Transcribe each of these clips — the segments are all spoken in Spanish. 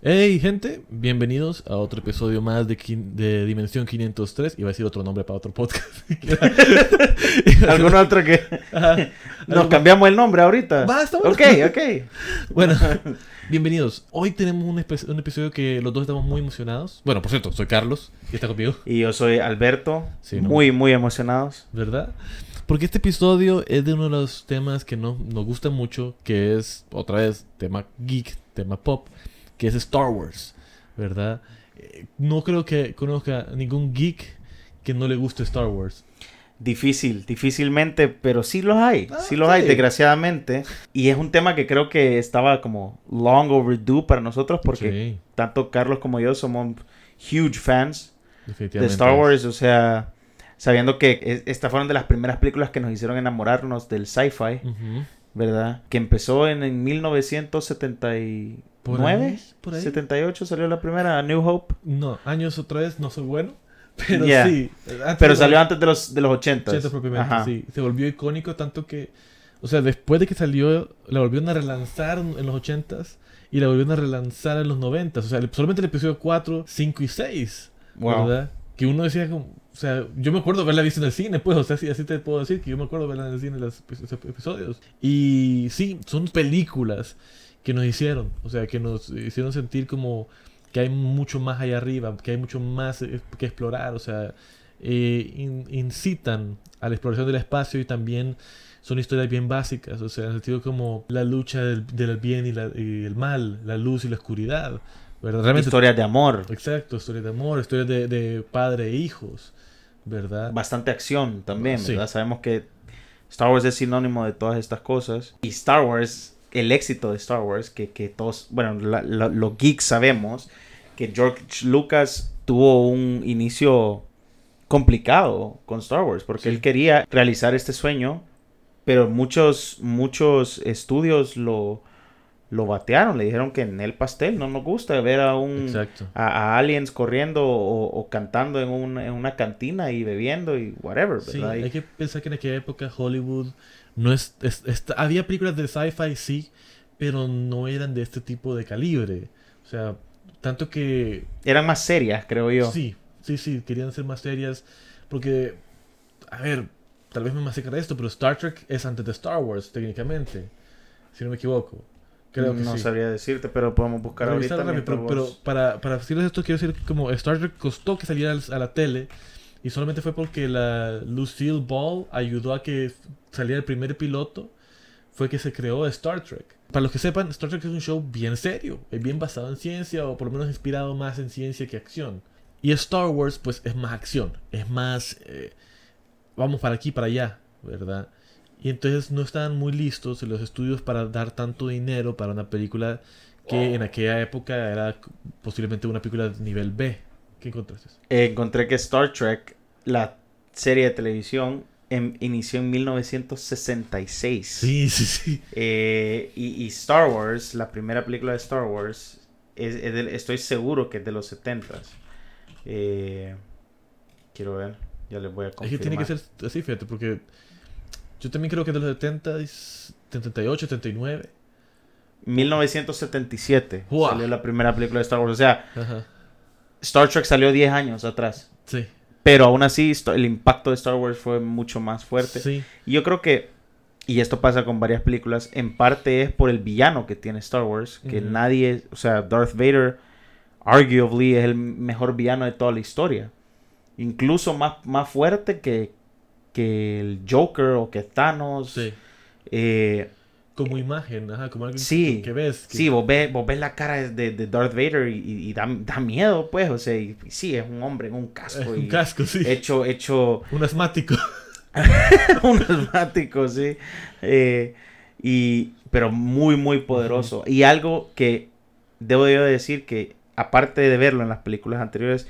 Hey gente, bienvenidos a otro episodio más de, de Dimensión 503. Iba a decir otro nombre para otro podcast. ¿Algún otro que Ajá. nos Algo- cambiamos el nombre ahorita? Va, bueno. Ok, ok. Bueno, bienvenidos. Hoy tenemos un episodio que los dos estamos muy emocionados. Bueno, por cierto, soy Carlos y está conmigo, Y yo soy Alberto, Sí, ¿no? muy, muy emocionados. ¿verdad? Porque este episodio es de uno de los temas que no, nos gusta mucho, que es, otra vez, tema geek, tema pop, que es Star Wars, ¿verdad? Eh, No creo que conozca ningún geek que no le guste Star Wars. Difícil, difícilmente, pero sí los hay, Ah, sí los hay, desgraciadamente. Y es un tema que creo que estaba como long overdue para nosotros porque Sí, tanto Carlos como yo somos huge fans de. Star Wars, o sea, sabiendo que es- estas fueron de las primeras películas que nos hicieron enamorarnos del sci-fi. ¿Verdad? Que empezó en, en 1979, Por ahí, por ahí. 78 salió la primera, New Hope. No, años otra vez, no soy bueno, pero Yeah. sí. Pero de- salió antes de los, de los 80. 80 propiamente, Ajá. sí. Se volvió icónico tanto que, o sea, después de que salió, la volvieron a relanzar en los 80s y la volvieron a relanzar en los 90s. O sea, solamente el episodio 4, 5 y 6, Wow. ¿verdad? Que uno decía como, o sea, yo me acuerdo haberla visto en el cine, pues, o sea, así, así te puedo decir que yo me acuerdo verla en el cine los episodios. Y sí, son películas que nos hicieron, o sea, que nos hicieron sentir como que hay mucho más allá arriba, que hay mucho más eh, que explorar, o sea, eh, in- incitan a la exploración del espacio y también son historias bien básicas, o sea, en el sentido como la lucha del, del bien y, la- y el mal, la luz y la oscuridad, ¿verdad? Realmente, Historias de amor, exacto, historias de amor, historias de, de padre e hijos, ¿verdad? bastante acción también, Sí. ¿verdad? Sabemos que Star Wars es sinónimo de todas estas cosas. Y Star Wars, el éxito de Star Wars, que, que todos, bueno, la- la- los geeks sabemos que George Lucas tuvo un inicio complicado con Star Wars, porque Sí. él quería realizar este sueño, pero muchos, muchos estudios lo, lo batearon, le dijeron que en el pastel no nos gusta ver a un a, a aliens corriendo o, o cantando en, un- en una cantina y bebiendo y whatever, Sí, hay que pensar que en aquella época Hollywood no es, es- había películas de sci-fi sí, pero no eran de este tipo de calibre. O sea, tanto que Eran más serias, creo yo. sí, sí, sí, querían ser más serias porque a ver, tal vez me masacre esto, pero Star Trek es antes de Star Wars técnicamente, si no me equivoco. Creo que no sí. sabría decirte, pero podemos buscar ahorita. Rápido, pero, pero para, para decirles esto, quiero decir que como Star Trek costó que saliera al- a la tele y solamente fue porque la Lucille Ball ayudó a que saliera el primer piloto, fue que se creó Star Trek. Para los que sepan, Star Trek es un show bien serio, es bien basado en ciencia o por lo menos inspirado más en ciencia que acción. Y Star Wars pues es más acción, es más... eh, vamos para aquí, para allá, ¿verdad? Y entonces no estaban muy listos en los estudios para dar tanto dinero para una película que en aquella época era posiblemente una película de nivel B. ¿Qué encontraste? Eh, encontré que Star Trek, la serie de televisión, em- inició en 1966. Sí, sí, sí. Eh, y, y Star Wars, la primera película de Star Wars, es, es del- estoy seguro que es de los 70s. Eh, quiero ver, ya les voy a Es confirmar. que tiene que ser así, fíjate, porque yo también creo que es de los 70, y 78, 79. 1977 Wow. salió la primera película de Star Wars. O sea, Ajá. Star Trek salió 10 años atrás. Sí. Pero aún así, el impacto de Star Wars fue mucho más fuerte. Sí. Y yo creo que, y esto pasa con varias películas, en parte es por el villano que tiene Star Wars. Que nadie, o sea, Darth Vader, arguably, es el mejor villano de toda la historia. Incluso más, más fuerte que, que el Joker o que Thanos. Sí. Eh, Como imagen, ajá, como algo Sí, que ves. que- Sí, vos ves, vos ves la cara de, de Darth Vader y, y da, da miedo, pues. O sea, y, y sí, es un hombre en un es casco. un y casco, sí. Hecho, hecho Un asmático. un asmático, sí. Eh, y, pero muy, muy poderoso. Y algo que debo yo decir que, aparte de verlo en las películas anteriores,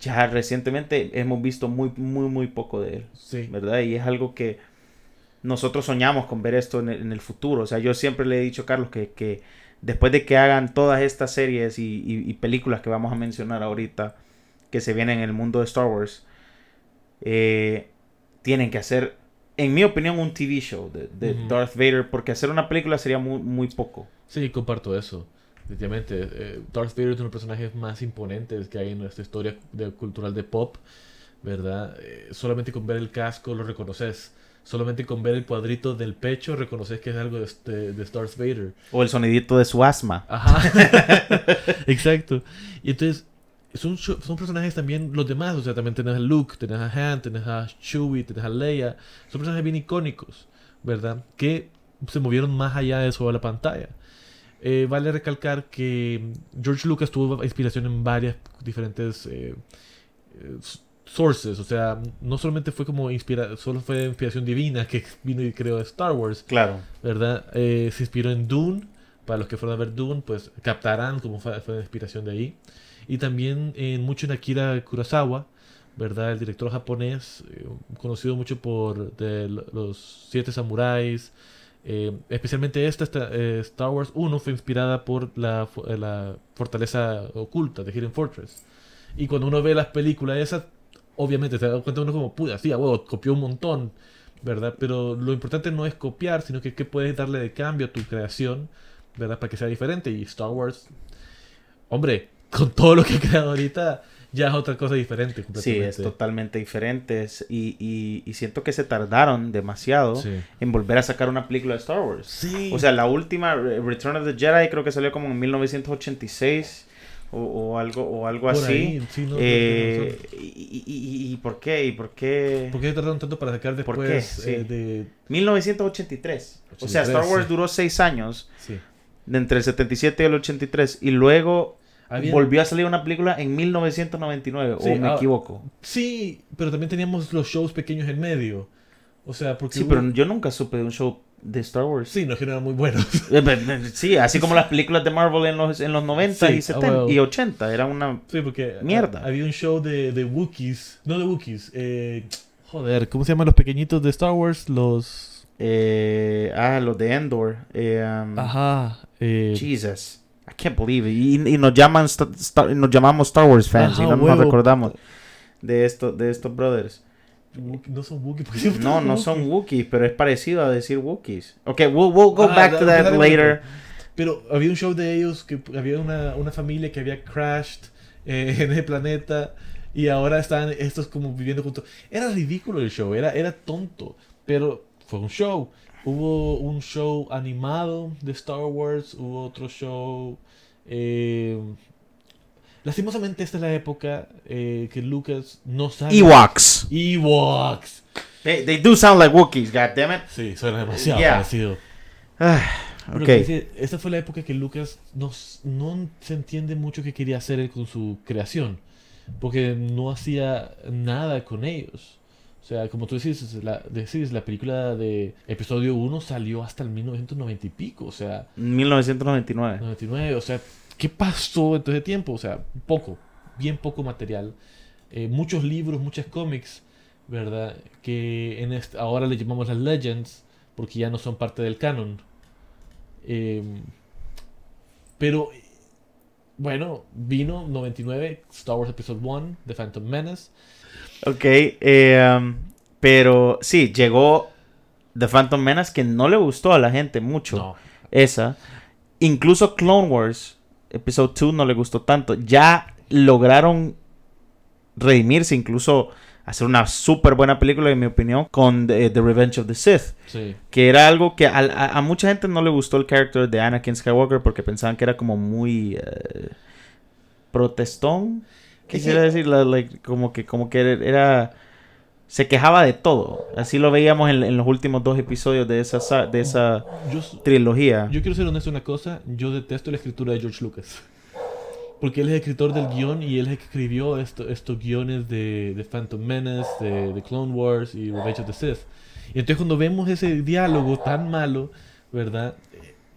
ya recientemente hemos visto muy, muy, muy poco de él. Sí. ¿verdad? Y es algo que nosotros soñamos con ver esto en el, en el futuro. O sea, yo siempre le he dicho a Carlos que, que después de que hagan todas estas series y, y- y películas que vamos a mencionar ahorita, que se vienen en el mundo de Star Wars, eh, tienen que hacer, en mi opinión, un TV show de. Darth Vader, porque hacer una película sería muy, muy poco. Sí, comparto eso. Definitivamente, eh, Darth Vader es uno de los personajes más imponentes que hay en nuestra historia de- cultural de pop, ¿verdad? Eh, solamente con ver el casco lo reconoces. Solamente con ver el cuadrito del pecho reconoces que es algo de, este- de Darth Vader. O el sonidito de su asma. Ajá. Exacto. Y entonces, son, son personajes también los demás. O sea, también tenés a Luke, tenés a Han, tenés a Chewie, tenés a Leia. Son personajes bien icónicos, ¿verdad? Que se movieron más allá de eso a la pantalla. Eh, vale recalcar que George Lucas tuvo inspiración en varias diferentes eh, eh, sources. O sea, no solamente fue como inspira solo fue inspiración divina que vino y creó Star Wars. Claro. ¿verdad? Eh, se inspiró en Dune. Para los que fueron a ver Dune, pues captarán como fue, fue la inspiración de ahí. Y también en mucho en Akira Kurosawa, ¿verdad? El director japonés, conocido mucho por de los Siete Samuráis. Eh, especialmente esta, eh, Star Wars 1 fue inspirada por eh, la fortaleza oculta de Hidden Fortress. Y cuando uno ve las películas esas, obviamente se da cuenta uno como, puta, sí, huevo, copió un montón, ¿verdad? Pero lo importante no es copiar, sino que qué puedes darle de cambio a tu creación, ¿verdad? Para que sea diferente. Y Star Wars, hombre, con todo lo que he creado ahorita, ya es otra cosa diferente Sí, es totalmente diferente. y, y- y siento que se tardaron demasiado Sí. en volver a sacar una película de Star Wars. Sí. O sea, la última, Re- Return of the Jedi, creo que salió como en 1986 o, o algo, o algo Por así. ahí, sí, no, Eh, no, no. y, y- y- por qué? ¿Y por qué? ¿Por qué tardaron tanto para sacar ¿Por después qué? Sí. eh, de... 1983. O sea, 83, Star Wars sí. duró seis años, Sí. de entre el 77 y el 83, y luego Había- volvió a salir una película en 1999, Sí, o me ah, equivoco. Sí, pero también teníamos los shows pequeños en medio. O sea, porque... Sí, hubo- pero yo nunca supe de un show de Star Wars. Sí, no es que no eran muy buenos. Eh, Sí, así como las películas de Marvel en los, en los 90 Sí, y, ah, 70, bueno. y 80. Era una... Sí, porque Mierda. ha- había un show de, de Wookiees. No de Wookiees. Eh, joder, ¿cómo se llaman los pequeñitos de Star Wars? Los... eh, ah, los de Endor. eh, um, Ajá. eh, Jesus. I can't believe it. Y, y nos, llaman nos llamamos Star Wars fans Ajá, y no nos huevo. recordamos de, esto, de estos brothers. No son Wookiees. porque No, no Wookiees. son Wookiees, pero es parecido a decir Wookiees. Ok, we'll, we'll go Ah, back to that later. Pero había un show de ellos que había una, una familia que había crashed eh, en el planeta y ahora están estos como viviendo juntos. Era ridículo el show, era, era tonto, pero fue un show. Hubo un show animado de Star Wars, hubo otro show... eh, lastimosamente esta es la época eh, que Lucas no sabe... Ewoks. Ewoks. They, they do sound like Wookiees, goddammit. Sí, suena demasiado Yeah. parecido. Ah, Pero ok. que dice, esta fue la época que Lucas no, s- no se entiende mucho qué quería hacer él con su creación. Porque no hacía nada con ellos. O sea, como tú decís, la, decís, la película de episodio 1 salió hasta el 1990 y pico. O sea, 1999. 99. O sea, ¿qué pasó en todo ese tiempo? O sea, poco, bien poco material. Eh, muchos libros, muchas cómics, ¿verdad? Que en este, ahora le llamamos las Legends, porque ya no son parte del canon. Eh, pero, bueno, vino 99, Star Wars Episode 1, The Phantom Menace. Ok, eh, um, pero sí, llegó The Phantom Menace que no le gustó a la gente mucho. No, Esa. Incluso Clone Wars, Episode 2, no le gustó tanto. Ya lograron redimirse, incluso hacer una súper buena película, en mi opinión, con The, The Revenge of the Sith. sí. Que era algo que a, a- a mucha gente no le gustó el character de Anakin Skywalker porque pensaban que era como muy eh, protestón. Quisiera que- decir, la- like, como que como que era se quejaba de todo. Así lo veíamos en, en los últimos dos episodios de esa sa- de esa Yo, trilogía. Yo quiero ser honesto en una cosa, yo detesto la escritura de George Lucas. Porque él es el escritor del guion y él es el que escribió esto- estos guiones de, de Phantom Menace, de, de Clone Wars y Revenge of the Sith. Y entonces cuando vemos ese diálogo tan malo, ¿verdad?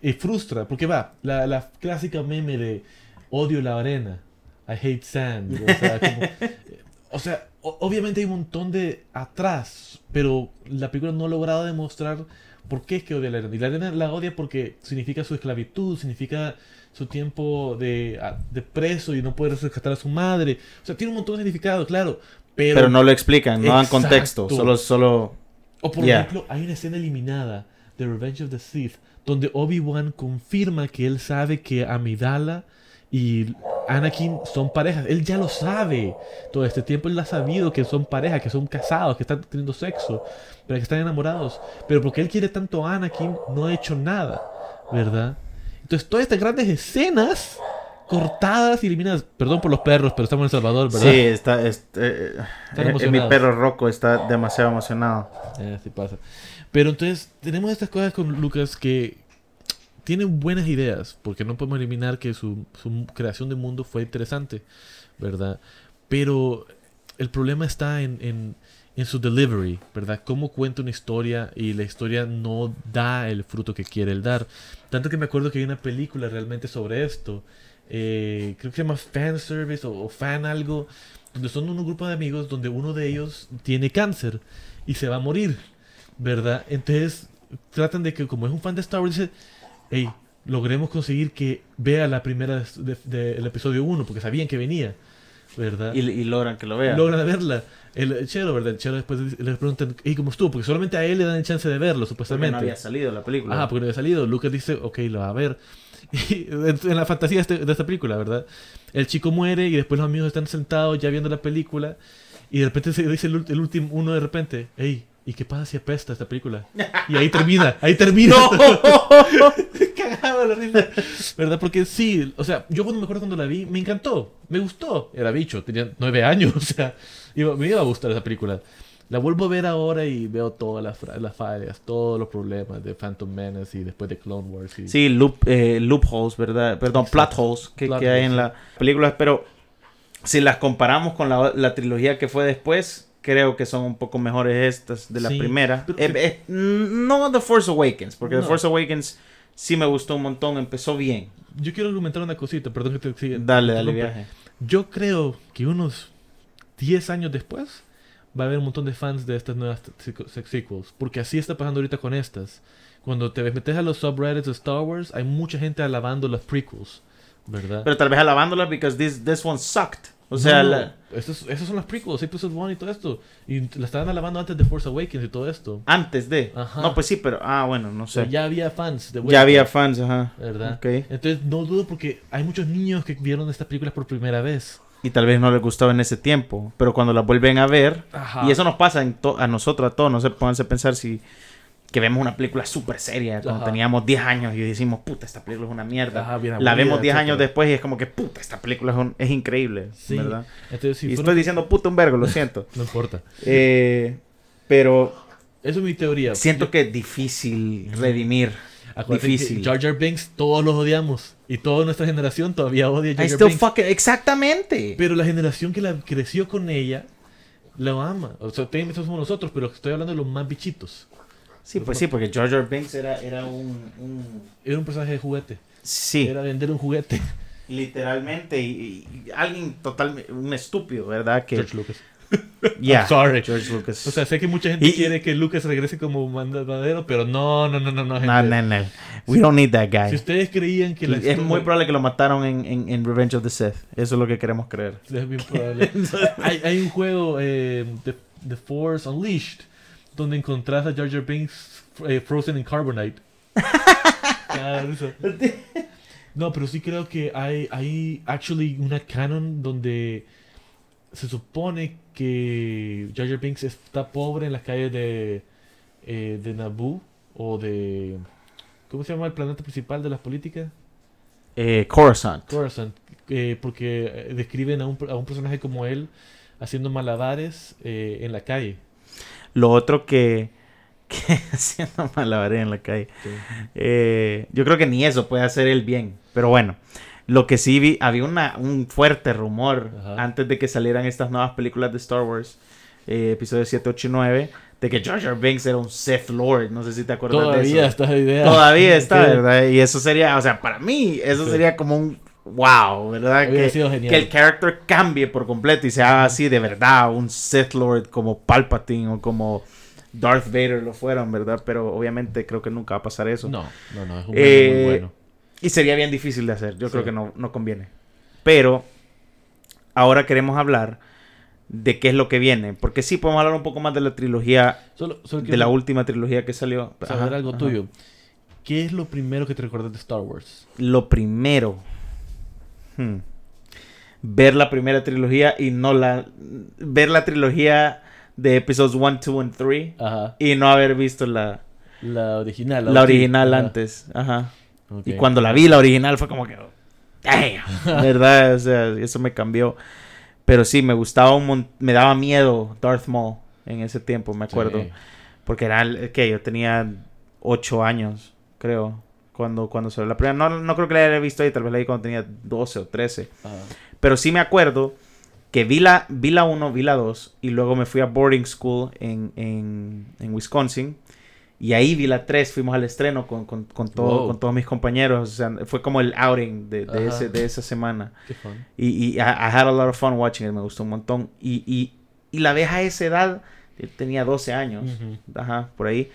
Eh, frustra, porque va, la, la clásica meme de odio la arena, I hate sand. O sea, como- o sea, o- obviamente hay un montón de atrás, pero la película no ha logrado demostrar por qué es que odia la arena. Y la arena la odia porque significa su esclavitud, significa su tiempo de, a- de preso y no poder rescatar a su madre. O sea, tiene un montón de significado, claro. Pero, Pero no lo explican, no dan contexto, solo solo o por Yeah. ejemplo, hay una escena eliminada The Revenge of the Sith, donde Obi-Wan confirma que él sabe que Amidala y Anakin son parejas. Él ya lo sabe. Todo este tiempo él ha sabido que son parejas, que son casados, que están teniendo sexo, pero que están enamorados. Pero porque él quiere tanto a Anakin, no ha hecho nada, ¿verdad? Entonces, todas estas grandes escenas cortadas y eliminadas. Perdón por los perros, pero estamos en El Salvador, ¿verdad? Sí, está, es- eh, eh, mi perro Rocco está demasiado emocionado. Eh, así pasa. Pero entonces tenemos estas cosas con Lucas que tienen buenas ideas, porque no podemos eliminar que su, creación de mundo fue interesante, ¿verdad? Pero el problema está en, su delivery, ¿verdad? Cómo cuenta una historia y la historia no da el fruto que quiere el dar. Tanto que me acuerdo que hay una película realmente sobre esto. eh, creo que se llama Fan Service o, o Fan algo. Donde son un grupo de amigos donde uno de ellos tiene cáncer y se va a morir, ¿verdad? Entonces tratan de que como es un fan de Star Wars, dice, hey, logremos conseguir que vea la primera del de, de- el episodio 1, porque sabían que venía, ¿verdad? Y, y logran que lo vean. logran verla. El Chelo, ¿verdad? El Chelo después les preguntan, ¿y cómo estuvo? Porque solamente a él le dan el chance de verlo, Porque supuestamente. no había salido la película. Ah, porque no había salido. Lucas dice, ok, lo va a ver. Y en la fantasía de, este- de esta película, ¿verdad? El chico muere y después los amigos están sentados ya viendo la película. Y de repente se dice el, el último uno de repente, hey, ¿y qué pasa si apesta esta película? Y ahí termina, ahí termina. Cagado la risa. ¿Verdad? Porque sí, o sea, yo cuando me acuerdo cuando la vi, me encantó, me gustó. Era bicho, tenía nueve años, o sea, iba- me iba a gustar esa película. La vuelvo a ver ahora y veo todas las, las fallas, todos los problemas de Phantom Menace y después de Clone Wars. Y... Sí, loop, eh, loopholes, ¿verdad? Perdón, plot holes que, Plot que hay holes, en la película. Pero si las comparamos con la, la trilogía que fue después, creo que son un poco mejores estas de la Sí, primera. pero- Eh, eh, no The Force Awakens, porque No. The Force Awakens sí me gustó un montón, empezó bien. Yo quiero argumentar una cosita, perdón que te siga. Dale, dale viaje. Yo creo que unos 10 años después va a haber un montón de fans de estas nuevas sequ- se- sequels. Porque así está pasando ahorita con estas. Cuando te metes a los subreddits de Star Wars, hay mucha gente alabando las prequels, ¿verdad? Pero tal vez alabándola because this, this one sucked. O sea, No, la- esos, esos son las prequels, Episode 1 y todo esto. Y la estaban alabando antes de Force Awakens y todo esto. antes de. Ajá. No, pues sí, pero. Ah, bueno, no sé. ya había fans de Ya había fans, ajá. ¿Verdad? Ok. Entonces no dudo porque hay muchos niños que vieron estas películas por primera vez. Y tal vez no les gustaba en ese tiempo. Pero cuando las vuelven a ver, Ajá. Y eso nos pasa en a nosotros, a todos. No se pónganse a pensar si que vemos una película súper seria cuando Ajá. teníamos 10 años y decimos, puta, esta película es una mierda. Ajá, la vemos 10 años después y es como que, puta, esta película es, un- es increíble. Sí. ¿verdad? Entonces, si y fueron- estoy diciendo puta un vergo, lo siento. No importa. Eh, pero Eso es mi teoría. siento Yo- que es difícil redimir. acuérdate difícil. Jar Jar Binks todos los odiamos. Y toda nuestra generación todavía odia a Jar Jar Binks. fucking... Exactamente. Pero la generación que la creció con ella lo ama. O sea, también somos nosotros, pero estoy hablando de los más bichitos. Sí, pues sí, porque Jar Binks era, era un, un- Era un personaje de juguete. Sí. Era vender un juguete. Literalmente, y, y alguien totalmente, un estúpido, ¿verdad? Que, George Lucas. Yeah, I'm sorry. George Lucas. O sea, sé que mucha gente Y- quiere que Lucas regrese como mandadero, pero no, no, no, no, no, gente. no, no, no. We don't need that guy. Si ustedes creían que la es muy probable que lo mataron en, en, en Revenge of the Sith. Eso es lo que queremos creer. Es bien probable. hay, hay un juego, eh, The, The Force Unleashed, donde encontrás a Jar Jar Binks eh, frozen in carbonite. No, pero sí creo que hay, hay actually una canon donde se supone que Jar Jar Binks está pobre en las calles de, eh, de Naboo o de... ¿Cómo se llama el planeta principal de las políticas? Eh, Coruscant. Coruscant, eh, porque eh, describen a un, a un personaje como él haciendo malabares eh, en la calle. Lo otro que, que haciendo malabares en la calle. Eh, yo creo que ni eso puede hacer él bien. Pero bueno, lo que sí vi, había una, un fuerte rumor Ajá. antes de que salieran estas nuevas películas de Star Wars, eh, episodios 7, 8 y 9, de que Jar Binks era un Sith Lord. No sé si te acuerdas de Todavía eso. está esa idea. Todavía está, Sí. ¿verdad? Y eso sería, o sea, para mí, eso Sí. sería como un wow, ¿verdad? Que, sido genial. que el character cambie por completo y sea así de verdad, un Sith Lord como Palpatine o como Darth Vader lo fueron, ¿verdad? Pero obviamente creo que nunca va a pasar eso. No, no, no, es un Eh, muy bueno. Y sería bien difícil de hacer. Yo Sí. creo que no, no conviene. Pero ahora queremos hablar de qué es lo que viene. Porque sí, podemos hablar un poco más de la trilogía, Solo, solo de la última trilogía que salió. saber Ajá, algo ajá. tuyo. ¿Qué es lo primero que te recuerdas de Star Wars? Lo primero. Hmm, Ver la primera trilogía y no la... Ver la trilogía de episodios 1, 2 y 3 Ajá. y no haber visto la, La original. la original Ajá. antes. Ajá. Y cuando la vi, la original, fue como que... Damn. ¿Verdad? O sea, eso me cambió. Pero sí, me gustaba un mon- Me daba miedo Darth Maul en ese tiempo, me acuerdo. Sí. Porque era... que Yo tenía 8 años, creo. Cuando, cuando salió la primera. No, no creo que la haya visto ahí. Tal vez la vi cuando tenía 12 o 13. Ajá. Pero sí me acuerdo que vi la, vi la 1, vi la 2. Y luego me fui a boarding school en, en, en Wisconsin. Y ahí vi la 3, fuimos al estreno con, con, con, todo- Wow. con todos mis compañeros. O sea, fue como el outing de, de, ese, de esa semana. Qué fun. Y, y I, I had a lot of fun watching it, me gustó un montón. Y, y, y la ves a esa edad, yo tenía 12 años, Ujú. ajá, por ahí.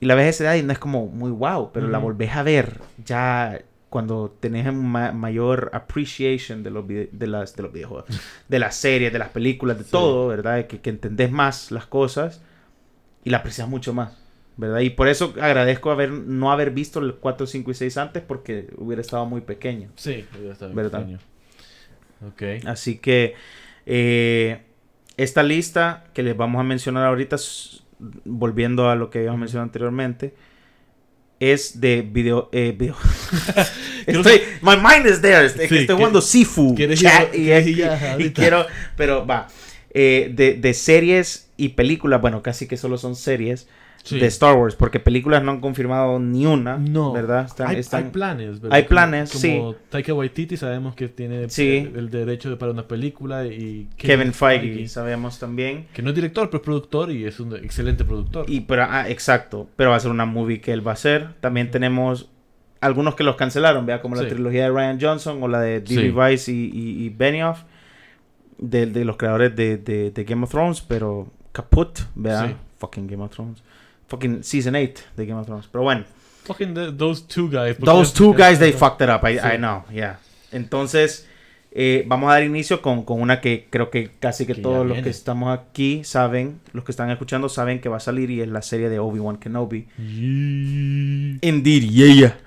Y la ves a esa edad y no es como muy wow, pero la volvés a ver ya cuando tenés ma- mayor appreciation de los, de, las, de los videojuegos, de las series, de las películas, de Sí. todo, ¿verdad? Que, que entendés más las cosas y la aprecias mucho más. ¿Verdad? Y por eso agradezco haber, no haber visto el 4, 5 y 6 antes porque hubiera estado muy pequeño. Sí, está bien ¿Verdad? pequeño. Ok. Así que eh, esta lista que les vamos a mencionar ahorita, volviendo a lo que habíamos mencionado anteriormente, es de video... eh, video. Estoy, my mind is there. Estoy, Sí, estoy jugando Sifu. chat, ir- y, quiero... Pero va. eh, de, de series y películas, bueno, casi que solo son series Sí. de Star Wars, porque películas no han confirmado ni una, No. ¿verdad? Están- hay, están- hay planes, ¿verdad? Hay Como- planes, como Taika Waititi sabemos que tiene Sí. el derecho de para una película y Kevin Feige, sabemos también. que no es director, pero es productor y es un excelente productor. Y pero, ah, exacto, pero va a ser una movie que él va a hacer. También tenemos algunos que los cancelaron, vea, como la Sí. trilogía de Ryan Johnson o la de D.B. Sí. Weiss y, y, y Benioff, de, de los creadores de, de, de Game of Thrones, pero caput, vea, Sí. fucking Game of Thrones, fucking season 8 de Game of Thrones. Pero bueno, Fucking the- those two guys. those two guys they fucked it up, I, Sí. I know, yeah. Entonces, eh, vamos a dar inicio con, con una que creo que casi que todos los que estamos aquí saben, los que están escuchando saben que va a salir y es la serie de Obi-Wan Kenobi. Yee. Indeed, yeah.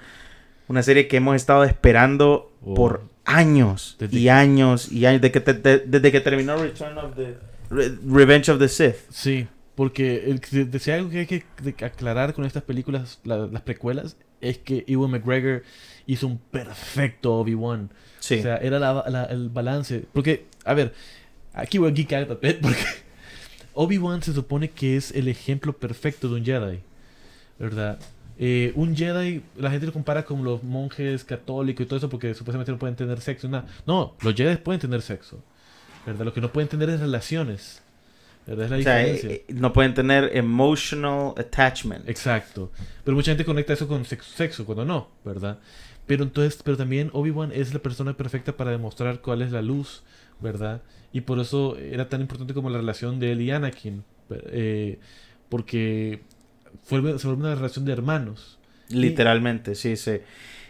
Una serie que hemos estado esperando Oh. por años Desde y años y años. De que te- de- desde que terminó Return of the... Re- Revenge of the Sith. Sí, porque el, si- de- si hay algo que hay que aclarar con estas películas, la- las precuelas, es que Ewan McGregor hizo un perfecto Obi-Wan. Sí. O sea, era la- la- el balance. Porque, a ver, aquí voy a geek bit, porque Obi-Wan se supone que es el ejemplo perfecto de un Jedi. ¿Verdad? Eh, un Jedi, la gente lo compara con los monjes católicos y todo eso porque supuestamente no pueden tener sexo. Nada. No, los Jedi pueden tener sexo. ¿Verdad? Lo que no pueden tener es relaciones. ¿Verdad? Es la o sea, diferencia. eh, eh, no pueden tener emotional attachment. Exacto. Pero mucha gente conecta eso con sexo, sexo, cuando no, ¿verdad? Pero entonces, pero también Obi-Wan es la persona perfecta para demostrar cuál es la luz, ¿verdad? Y por eso era tan importante como la relación de él y Anakin, eh, porque fue, se vuelve una relación de hermanos. Literalmente, sí, sí.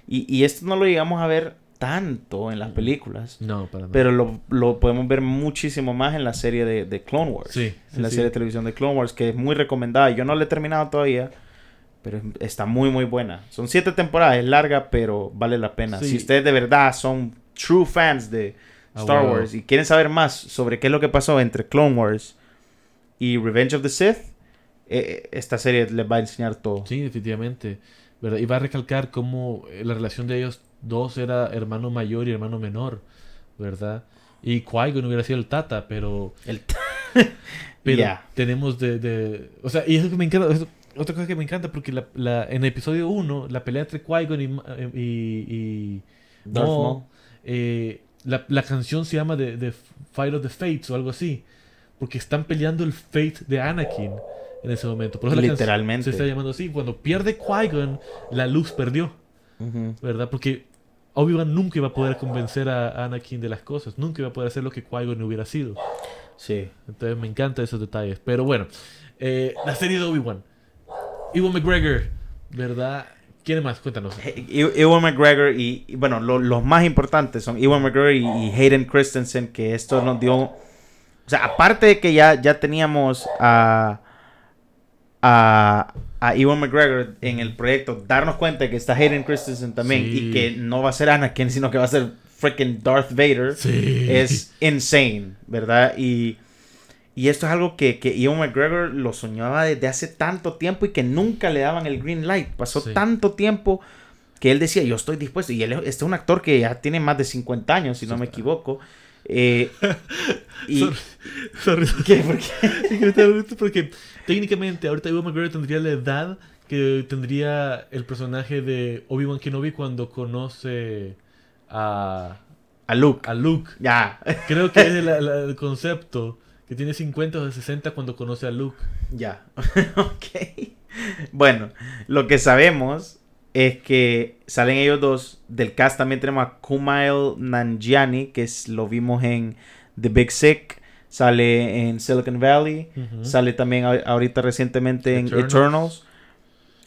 Y, y esto no lo llegamos a ver tanto en las películas. No, para nada. Pero lo, lo podemos ver muchísimo más en la serie de, de Clone Wars. Sí, sí, en la sí. serie de televisión de Clone Wars, que es muy recomendada. Yo no la he terminado todavía, pero es- está muy, muy buena. Son siete temporadas, es larga, pero vale la pena. Si ustedes de verdad son true fans de Ah, Star wow. Wars y quieren saber más sobre qué es lo que pasó entre Clone Wars y Revenge of the Sith, eh, esta serie les va a enseñar todo. Sí, definitivamente. ¿verdad? Y va a recalcar cómo eh, la relación de ellos dos era hermano mayor y hermano menor, ¿verdad? Y Qui-Gon hubiera sido el Tata, pero El- Pero tenemos de, de- O sea, y eso que me encanta. eso- otra cosa que me encanta, porque la, la- en el episodio 1, la pelea entre Qui-Gon y, eh, y, y Darth Maul, Maul. eh, la, la canción se llama The, The Fight of the Fates o algo así. Porque están peleando el fate de Anakin en ese momento. Por eso la canción Literalmente. se está llamando así. Cuando pierde Qui-Gon, la luz perdió. ¿verdad? Porque Obi-Wan nunca iba a poder convencer a Anakin de las cosas. Nunca iba a poder hacer lo que Qui-Gon no hubiera sido. Sí. Entonces me encantan esos detalles. Pero bueno, eh, la serie de Obi-Wan. Ewan McGregor, ¿verdad? ¿Quién más? Cuéntanos. Ewan McGregor y, y, bueno, lo- los más importantes son Ewan McGregor y, y Hayden Christensen, que esto nos dio... O sea, aparte de que ya, ya teníamos a, a, a Ewan McGregor en el proyecto, darnos cuenta que está Hayden Christensen también Sí. y que no va a ser Anakin, sino que va a ser freaking Darth Vader, Sí. es insane, ¿verdad? Y, y esto es algo que, que Ewan McGregor lo soñaba desde hace tanto tiempo y que nunca le daban el green light. Pasó Sí. tanto tiempo que él decía, yo estoy dispuesto. Y él este es un actor que ya tiene más de 50 años, si no me equivoco. Eh, y, Sorry. ¿Qué? ¿Por qué? Porque técnicamente ahorita Ewan McGregor tendría la edad que tendría el personaje de Obi-Wan Kenobi cuando conoce a, A Luke. a Luke. Ya. Creo que es el, el- el concepto que tiene 50 o 60 cuando conoce a Luke. Ya. ok. Bueno, lo que sabemos es que salen ellos dos. Del cast también tenemos a Kumail Nanjiani, que es, lo vimos en The Big Sick. Sale en Silicon Valley. Sale también a- ahorita recientemente en Eternals. Eternals.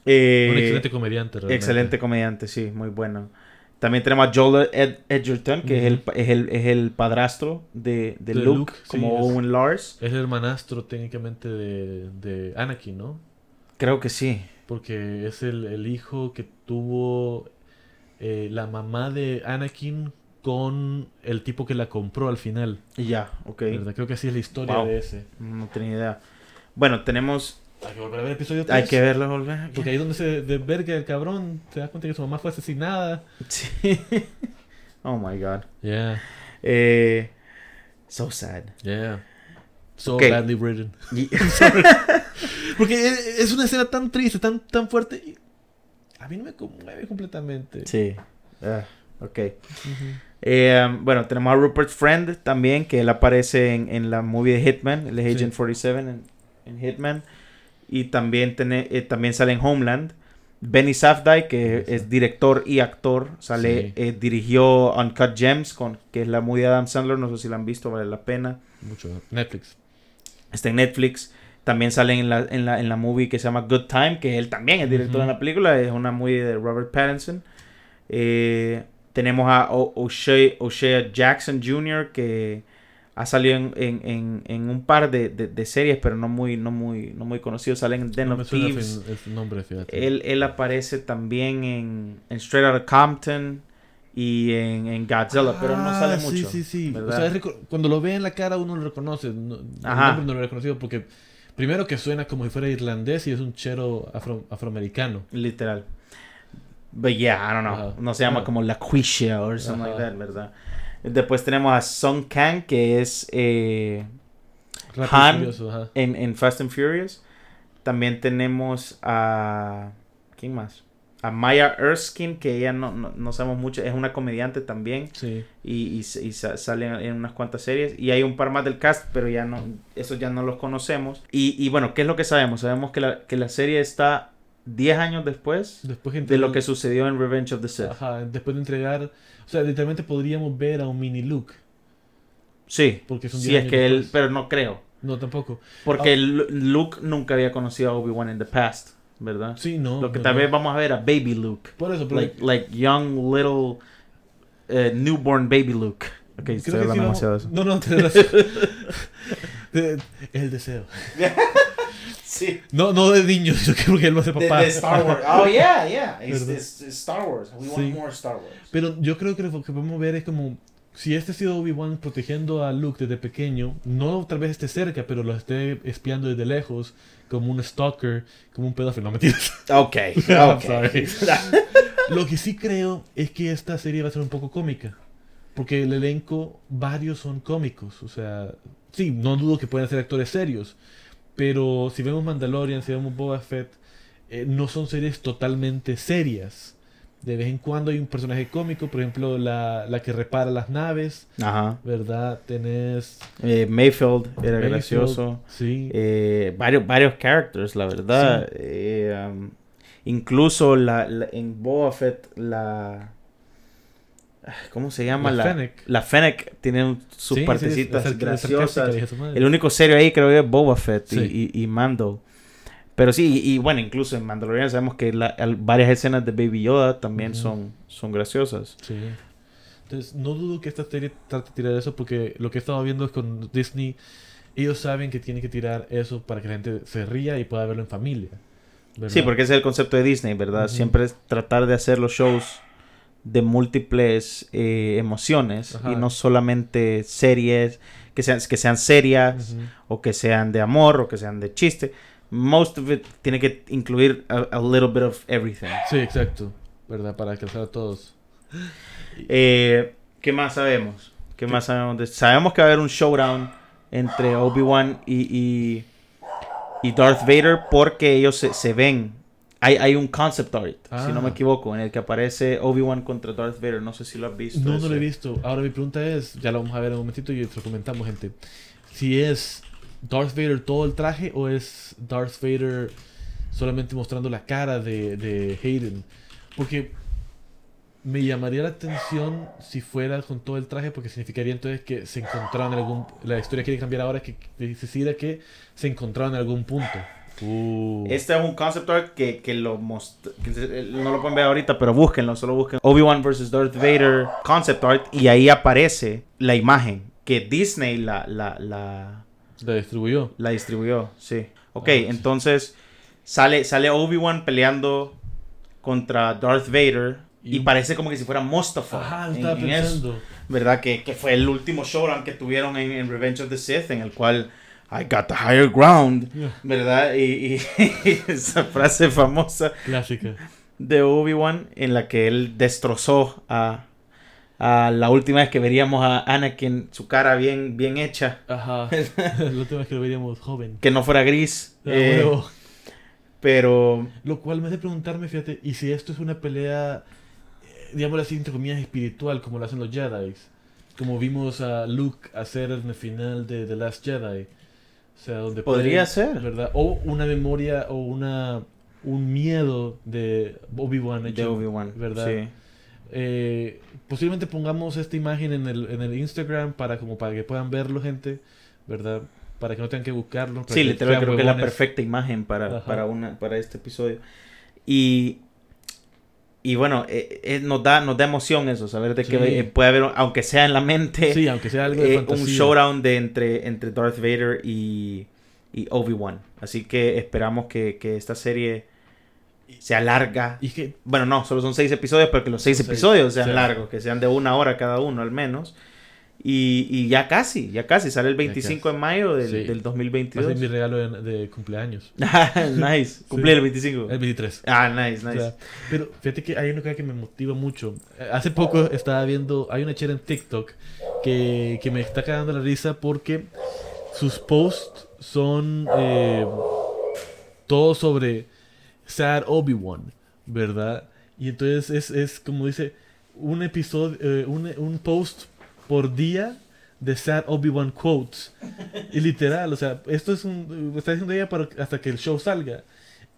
Eh, Un excelente comediante. realmente. excelente comediante, sí, muy bueno. También tenemos a Joel Ed- Edgerton, que es, el, es, el, es el padrastro de, de De Luke, Luke, sí, como es- Owen Lars. Es el hermanastro técnicamente de, de Anakin, ¿no? Creo que sí. Porque es el, el hijo que tuvo eh, la mamá de Anakin con el tipo que la compró al final. Ya, ok. ¿verdad? Creo que así es la historia Wow. de ese. No tenía idea. Bueno, tenemos. Hay que volver a ver el episodio 3. Hay que verlo volver. Porque ahí donde se de verga el cabrón se da cuenta que su mamá fue asesinada. Sí. Oh my god. Yeah, Eh, so sad. yeah. So badly written. Y- Porque es, una escena tan triste, tan, tan fuerte. y a mí no me conmueve completamente. sí. Ah, ok. Eh, um, bueno, tenemos a Rupert Friend también, que él aparece en, en la movie de Hitman, el de Sí. Agent 47 en, en Hitman. Y también, tiene, eh, también sale en Homeland. Benny Safdie, que Sí. es director y actor, sale, Sí. eh, dirigió Uncut Gems, con, que es la movie de Adam Sandler, no sé si la han visto, vale la pena. Mucho. Netflix. Está en Netflix. También sale en la, en la, en la movie que se llama Good Time, que él también es director de la película, es una movie de Robert Pattinson. Eh, tenemos a O- O'Shea, O'Shea Jackson Jr., que ha salido en, en, en, en un par de, de, de series, pero no muy, no muy, no muy conocido. Sale en Den No of Thieves. el nombre, fíjate. Él, él aparece también en, en Straight Outta Compton y en, en Godzilla, pero no sale Ah, mucho. Sí, sí, sí. Cuando lo ve en la cara uno lo reconoce. No, el Ajá. nombre no lo he reconocido porque primero que suena como si fuera irlandés y es un chero afro- afroamericano. Literal. But yeah, I don't know. No se llama como La Quisha or something like that, ¿verdad? Después tenemos a Song Kang, que es eh, Han. Furioso, ajá. en, en Fast and Furious. También tenemos a... ¿Quién más? A Maya Erskine, que ella no, no, no sabemos mucho. Es una comediante también. Sí. Y, y, y sa- sale en, en unas cuantas series. Y hay un par más del cast, pero ya no... Esos ya no los conocemos. Y, y bueno, ¿qué es lo que sabemos? Sabemos que la, que la serie está 10 años después Después de lo que sucedió en Revenge of the Sith. Ajá, después de entregar. O sea, literalmente podríamos ver a un mini Luke. Sí, Porque son sí 10 es años que él, pero no creo. No, tampoco. Porque Ah. Lu- Luke nunca había conocido a Obi-Wan in the past, ¿verdad? Sí, no. Lo que no, tal no. vez vamos a ver a Baby Luke. Por eso, pero. Like, like young, little, eh, newborn baby Luke. Ok, creo estoy que sí hablando vamos- demasiado de eso. No, no, tienes razón. De- es el deseo. Sí. No, no de niños, sino que porque él va a ser De, papá. de Star Wars. Oh, yeah, yeah. It's, it's- it's Star Wars. We want Sí. more Star Wars. Pero yo creo que lo que podemos ver es como si este ha sido Obi-Wan protegiendo a Luke desde pequeño, no tal vez esté cerca, pero lo esté espiando desde lejos, como un stalker, como un pedófilo, no mentiras. Ok, I'm ok. sorry. Lo que sí creo es que esta serie va a ser un poco cómica, porque el elenco, varios son cómicos, o sea, sí, no dudo que puedan ser actores serios, pero si vemos Mandalorian, si vemos Boba Fett, eh, no son series totalmente serias. De vez en cuando hay un personaje cómico, por ejemplo, la, la que repara las naves, Ajá. ¿verdad? Tenés... Eh, Mayfield era Mayfield, gracioso. Sí. Eh, varios, varios characters, la verdad. Eh, um, incluso la, la- en Boba Fett, la. ¿Cómo se llama? La La, Fennec. la Fennec tiene sus Sí, partecitas graciosas. El único serio ahí creo que es Boba Fett y- Sí. y, y Mando. Pero sí, y, y bueno, incluso en Mandalorian sabemos que la- al- varias escenas de Baby Yoda también son, son graciosas. Sí. Entonces, no dudo que esta serie trate de tirar eso porque lo que he estado viendo es con Disney ellos saben que tienen que tirar eso para que la gente se ría y pueda verlo en familia. ¿verdad? Sí, porque ese es el concepto de Disney, ¿verdad? Siempre es tratar de hacer los shows de múltiples eh, emociones Ajá. y no solamente series que sean, que sean serias o que sean de amor o que sean de chiste. Most of it tiene que incluir a, a little bit of everything. Sí, exacto. ¿Verdad? Para alcanzar a todos. Eh, ¿Qué más sabemos? ¿Qué más sabemos? de- sabemos que va a haber un showdown entre Obi-Wan y, y, y Darth Vader porque ellos se, se ven. Hay, hay un concept art, si no me Ah. equivoco, en el que aparece Obi-Wan contra Darth Vader. No sé si lo has visto. No, no lo he visto. Ahora mi pregunta es, ya lo vamos a ver en un momentito y lo comentamos, gente. Si es Darth Vader todo el traje o es Darth Vader solamente mostrando la cara de, de Hayden. Porque me llamaría la atención si fuera con todo el traje porque significaría entonces que se encontraron en algún... La historia quiere cambiar ahora que decida que se encontraron en algún punto. Uh. Este es un concept art que, que lo most- se- no lo pueden ver ahorita, pero búsquenlo, solo busquen Obi-Wan vs. Darth Vader concept art y ahí aparece la imagen que Disney la, la, la, La distribuyó. la distribuyó, sí. Ok, Ah, sí. entonces sale, sale Obi-Wan peleando contra Darth Vader y, Y- parece como que si fuera Mustafa. Ajá, en- estaba en eso. pensando. ¿verdad? Que, que fue el último showdown que tuvieron en, en Revenge of the Sith, en el cual I got the higher ground, Yeah. ¿verdad? Y, y esa frase famosa Clásica. de Obi-Wan en la que él destrozó a, a la última vez que veríamos a Anakin, su cara bien, bien hecha, Ajá. La última vez que lo veríamos joven. que no fuera gris. Ah, eh, huevo. pero Lo cual me hace preguntarme, fíjate, y si esto es una pelea, eh, digámoslo así, entre comillas, espiritual, como lo hacen los Jedi. Como vimos a Luke hacer en el final de The Last Jedi. O sea, donde Podría ser. ¿Verdad? O una memoria o una un miedo de Obi-Wan de Obi-Wan, ¿verdad? sí. Eh, posiblemente pongamos esta imagen en el, en el Instagram para como para que puedan verlo, gente, ¿verdad? Para que no tengan que buscarlo. Sí, literal, creo que es la perfecta imagen para, para, una, para este episodio. Y, y bueno, eh, eh, nos, da, nos da emoción eso, saber de que Sí. eh, puede haber, aunque sea en la mente, Sí, aunque sea algo de un showdown de entre, entre Darth Vader y, y Obi-Wan. Así que esperamos que, que esta serie sea larga. Y que Bueno, no, solo son seis episodios, pero que los seis seis, episodios sean sí. largos, que sean de una hora cada uno al menos. Y, y ya casi, ya casi, sale el 25 de mayo del, Sí. del va a ser 2022. mi regalo de, de cumpleaños. nice, cumplí el 25. El 23. Ah, nice, O nice. sea, pero fíjate que hay una cosa que me motiva mucho. Hace poco estaba viendo, hay una chera en TikTok que, que me está cagando la risa porque sus posts son eh, todo sobre Sad Obi-Wan, ¿verdad? Y entonces es, es como dice, un episodio, eh, un, un post por día de Sad Obi-Wan quotes. Y literal, o sea, esto es un. Está diciendo ella para, hasta que el show salga.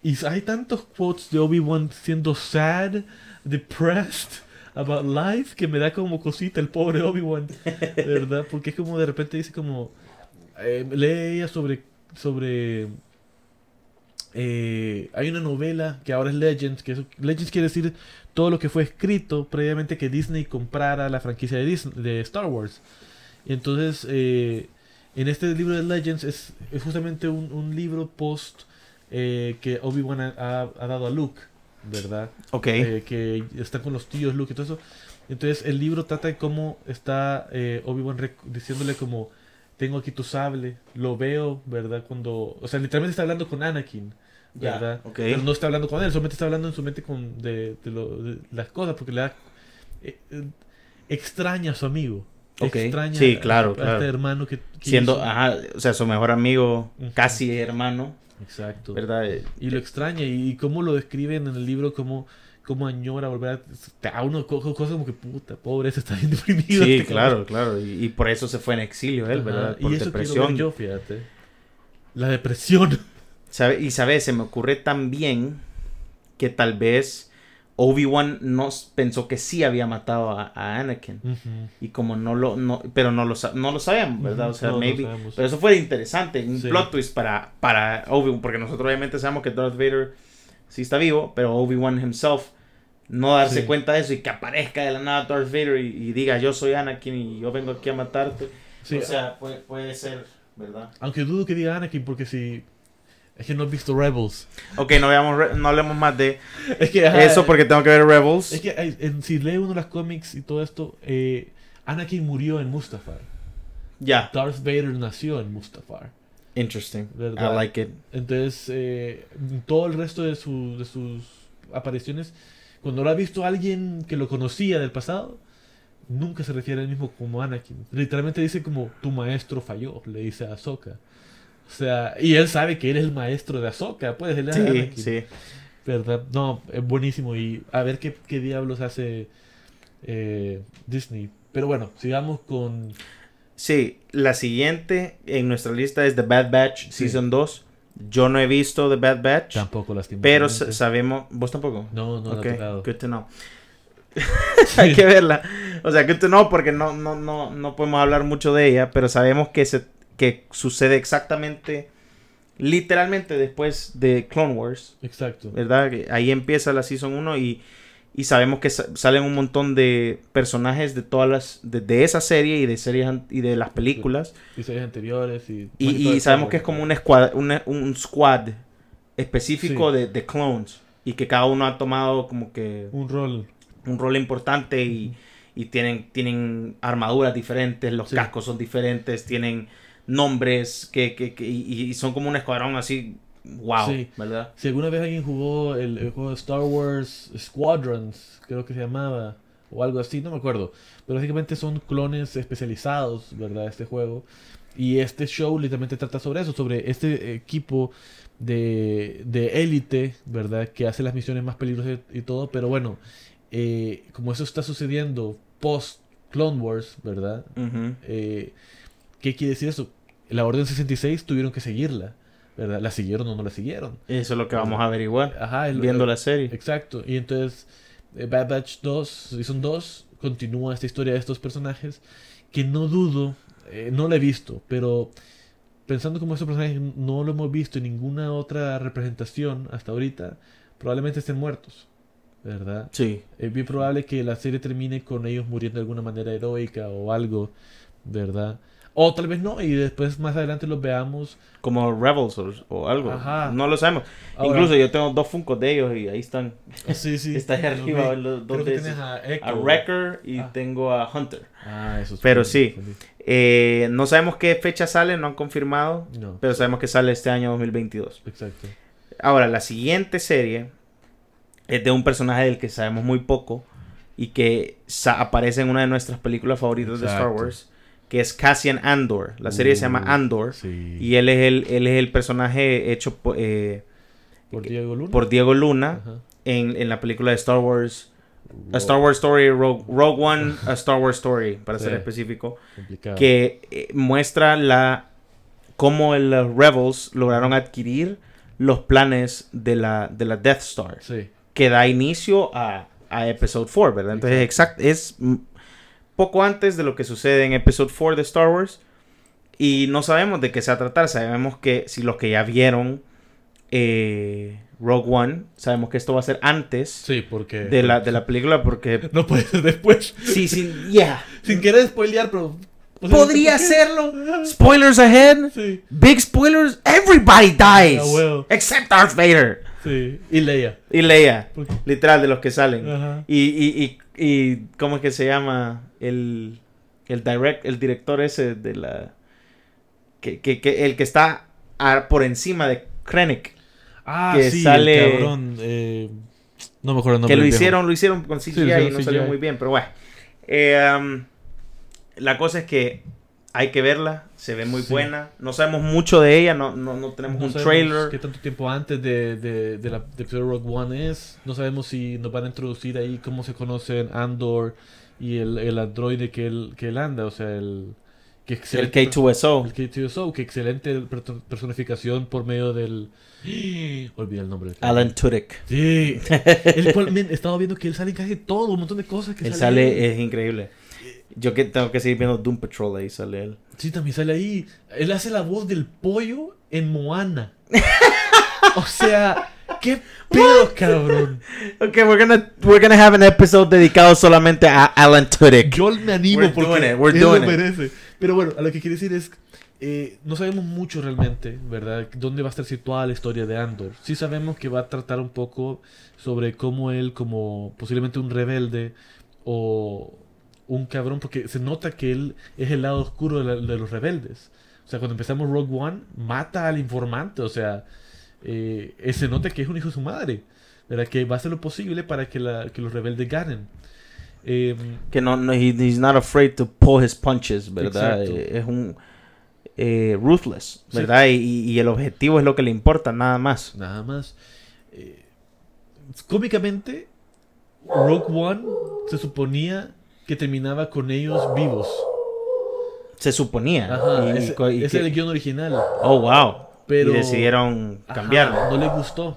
Y hay tantos quotes de Obi-Wan siendo sad, depressed about life, que me da como cosita el pobre Obi-Wan. ¿Verdad? Porque es como de repente dice como. eh, lee ella sobre. sobre eh, hay una novela que ahora es Legends, que eso- Legends quiere decir todo lo que fue escrito previamente que Disney comprara la franquicia de, Disney, de Star Wars. Y entonces, eh, en este libro de Legends es, es justamente un, un libro post eh, que Obi-Wan ha, ha- ha dado a Luke, ¿verdad? Ok. Eh, que está con los tíos Luke y todo eso. Entonces el libro trata de cómo está Obi-Wan diciéndole como, tengo aquí tu sable, lo veo, ¿verdad? Cuando, o sea, literalmente está hablando con Anakin, Ya, ¿verdad? Pero no está hablando con él, solamente está hablando en su mente con, de, de lo- de las cosas, porque le da, eh, eh, extraña a su amigo. Ok. Extraña Sí, a- claro, a, claro. este hermano que, que Siendo, hizo. ajá, o sea, su mejor amigo, casi hermano, Exacto. ¿verdad? Eh, Y lo extraña, y, y cómo lo describen en el libro, cómo, cómo añora volver a... da uno co- cosas como que, puta, pobre, ese está bien deprimido. Sí, este claro, claro. Y, y por eso se fue en exilio él, Ajá, ¿verdad? Y Por eso quiero depresión. ver yo, fíjate. La depresión. ¿Sabe? Y sabes, se me ocurre también que tal vez Obi-Wan no pensó que sí había matado a, a Anakin. Y como no lo, no, pero no lo, no lo sabemos, ¿verdad? O sea, no, maybe. pero eso fue interesante, un Sí. plot twist para, para Obi-Wan, porque nosotros obviamente sabemos que Darth Vader sí está vivo, pero Obi-Wan himself no darse Sí. cuenta de eso y que aparezca de la nada Darth Vader y, y diga yo soy Anakin y yo vengo aquí a matarte. Sí, o sea, puede, puede ser ¿verdad? Aunque dudo que diga Anakin porque si... Es que no he visto Rebels. Ok, no, veamos, no hablemos más de Es que... ajá, eso porque tengo que ver Rebels. Es que en- si lee uno las cómics y todo esto, eh, Anakin murió en Mustafar. Ya. Darth Vader nació en Mustafar. Interesting. ¿Verdad? I like it. Entonces, eh, todo el resto de, su- de sus apariciones, cuando lo ha visto alguien que lo conocía del pasado, nunca se refiere a él mismo como Anakin. Literalmente dice como, tu maestro falló, le dice a Ahsoka. O sea, y él sabe que él es el maestro de Ahsoka, pues él es Sí, Anakin. sí. ¿Verdad? No, es buenísimo y a ver qué, qué diablos hace eh, Disney. Pero bueno, sigamos con... Sí, la siguiente en nuestra lista es The Bad Batch Sí. Season 2. Yo no he visto The Bad Batch, Tampoco pero lastimosamente. sa- sabemos... ¿Vos tampoco? No, no, no Ok, ha tocado. good to know. Hay que verla. O sea, good to know porque no, no, no, no podemos hablar mucho de ella, pero sabemos que, se, que sucede exactamente, literalmente después de Clone Wars, Exacto. ¿verdad? Ahí empieza la Season 1 y, y sabemos que sa- salen un montón de personajes de todas las... De, de esa serie y de series y de las películas. Y series anteriores y... Y, sabemos que es como un squad, un, un squad específico Sí. de, de clones. Y que cada uno ha tomado como que Un rol. un rol importante y, y tienen, tienen armaduras diferentes, los Sí. cascos son diferentes, tienen nombres que, que, que- y, y son como un escuadrón así, wow, Sí. ¿verdad? Si alguna vez alguien jugó el, el juego de Star Wars Squadrons, creo que se llamaba, o algo así, no me acuerdo. Pero básicamente son clones especializados, ¿verdad? Este juego. Y este show literalmente trata sobre eso, sobre este equipo de, de élite, ¿verdad? Que hace las misiones más peligrosas y todo. Pero bueno, eh, como eso está sucediendo post Clone Wars, ¿verdad? Eh, ¿Qué quiere decir eso? La Orden 66 tuvieron que seguirla, ¿verdad? ¿La siguieron o no la siguieron? Eso es lo que vamos a averiguar Ajá, el- viendo el- la serie. Exacto. Y entonces eh, Bad Batch 2, Season 2, continúa esta historia de estos personajes que no dudo, eh, no la he visto, pero pensando como estos personajes no lo hemos visto en ninguna otra representación hasta ahorita, probablemente estén muertos, ¿verdad? Sí. Es bien probable que la serie termine con ellos muriendo de alguna manera heroica o algo, ¿verdad? O tal vez no, y después más adelante los veamos. Como Rebels o, o algo. Ajá. No lo sabemos. Ahora- Incluso yo tengo dos Funkos de ellos y ahí están. Sí, sí. Está ahí arriba. vi. los dos de esos. a Echo. A Wrecker y Ah. tengo a Hunter. Ah, eso es Pero sí. Eh, no sabemos qué fecha sale, no han confirmado. No, Pero sabemos que sale este año 2022. exacto. Ahora, la siguiente serie es de un personaje del que sabemos muy poco y que aparece en una de nuestras películas favoritas de Star. Wars, que es Cassian Andor. La serie se llama Uh, Andor Sí. y él es el, él es el personaje hecho eh, por Diego Luna. por Diego Luna en, en la película de Star Wars. A Star Wars Story, Rogue, Rogue One, A Star Wars Story, para ser específico. Complicado. que eh, muestra la cómo el- los Rebels lograron adquirir los planes de la, de la Death Star, Sí. que da inicio a, a Episode 4, ¿verdad? Entonces, exact, es poco antes de lo que sucede en Episode 4 de Star Wars. Y no sabemos de qué se va a tratar. Sabemos que si los que ya vieron eh, Rogue One, sabemos que esto va a ser antes Sí, porque. de, la, de la película, porque. No puede ser después. Sí, sí, yeah. Sin querer spoilear, pero. Podría serlo. Spoilers ahead. Sí, Big spoilers, everybody dies. Except Darth Vader. Sí. Y Leia. Y Leia, literal, de los que salen. Ajá. Y, y, y, y, ¿cómo es que se llama? El, el, direct, el director ese de la... Que, que, que el que está a- por encima de Krennic. Ah, Que sí, sale- el cabrón. eh, no me acuerdo el nombre. Que lo hicieron, lo hicieron con CGI y no salió muy bien, pero bueno. Eh, um, la cosa es que hay que verla, se ve muy Sí. buena. No sabemos mucho de ella, no, no, no tenemos No un trailer. qué tanto tiempo antes de, de, de la de Rogue One es. No sabemos si nos van a introducir ahí cómo se conocen Andor y el, el androide que él, que él anda. O sea, el. Que El excelente- K2SO. El K2SO, que excelente per- personificación por medio del. Olvidé el nombre. Alan Tudyk. Sí. el cual, he estado viendo que él sale en casi todo, un montón de cosas que Él sale. sale, es increíble. Yo que tengo que seguir viendo Doom Patrol, ahí sale él. Sí, también sale ahí. Él hace la voz del pollo en Moana. o sea, qué pedo, cabrón. Ok, we're gonna, we're gonna have an episode dedicado solamente a Alan Tudyk. Yo me animo We're porque doing it, we're él doing lo it. merece. Pero bueno, a lo que quiero decir es eh, no sabemos mucho realmente, ¿verdad? ¿Dónde va a estar situada la historia de Andor? Sí sabemos que va a tratar un poco sobre cómo él, como posiblemente un rebelde o un cabrón, porque se nota que él es el lado oscuro de, la- de los rebeldes. O sea, cuando empezamos Rogue One, mata al informante, o sea, eh, se nota que es un hijo de su madre, ¿verdad? Que va a hacer lo posible para que, la- que los rebeldes ganen. Eh, Que no, no he- he's not afraid to pull his punches, ¿verdad? Exacto. Eh, es un eh, ruthless, Sí. ¿verdad? Y, y el objetivo es lo que le importa, nada más. Nada más. Cómicamente, Rogue One se suponía que terminaba con ellos vivos. Se suponía. Ajá, Y- ese, y- y ese que- era el guion original. Oh, wow. Pero- y decidieron Ajá, cambiarlo. no le gustó.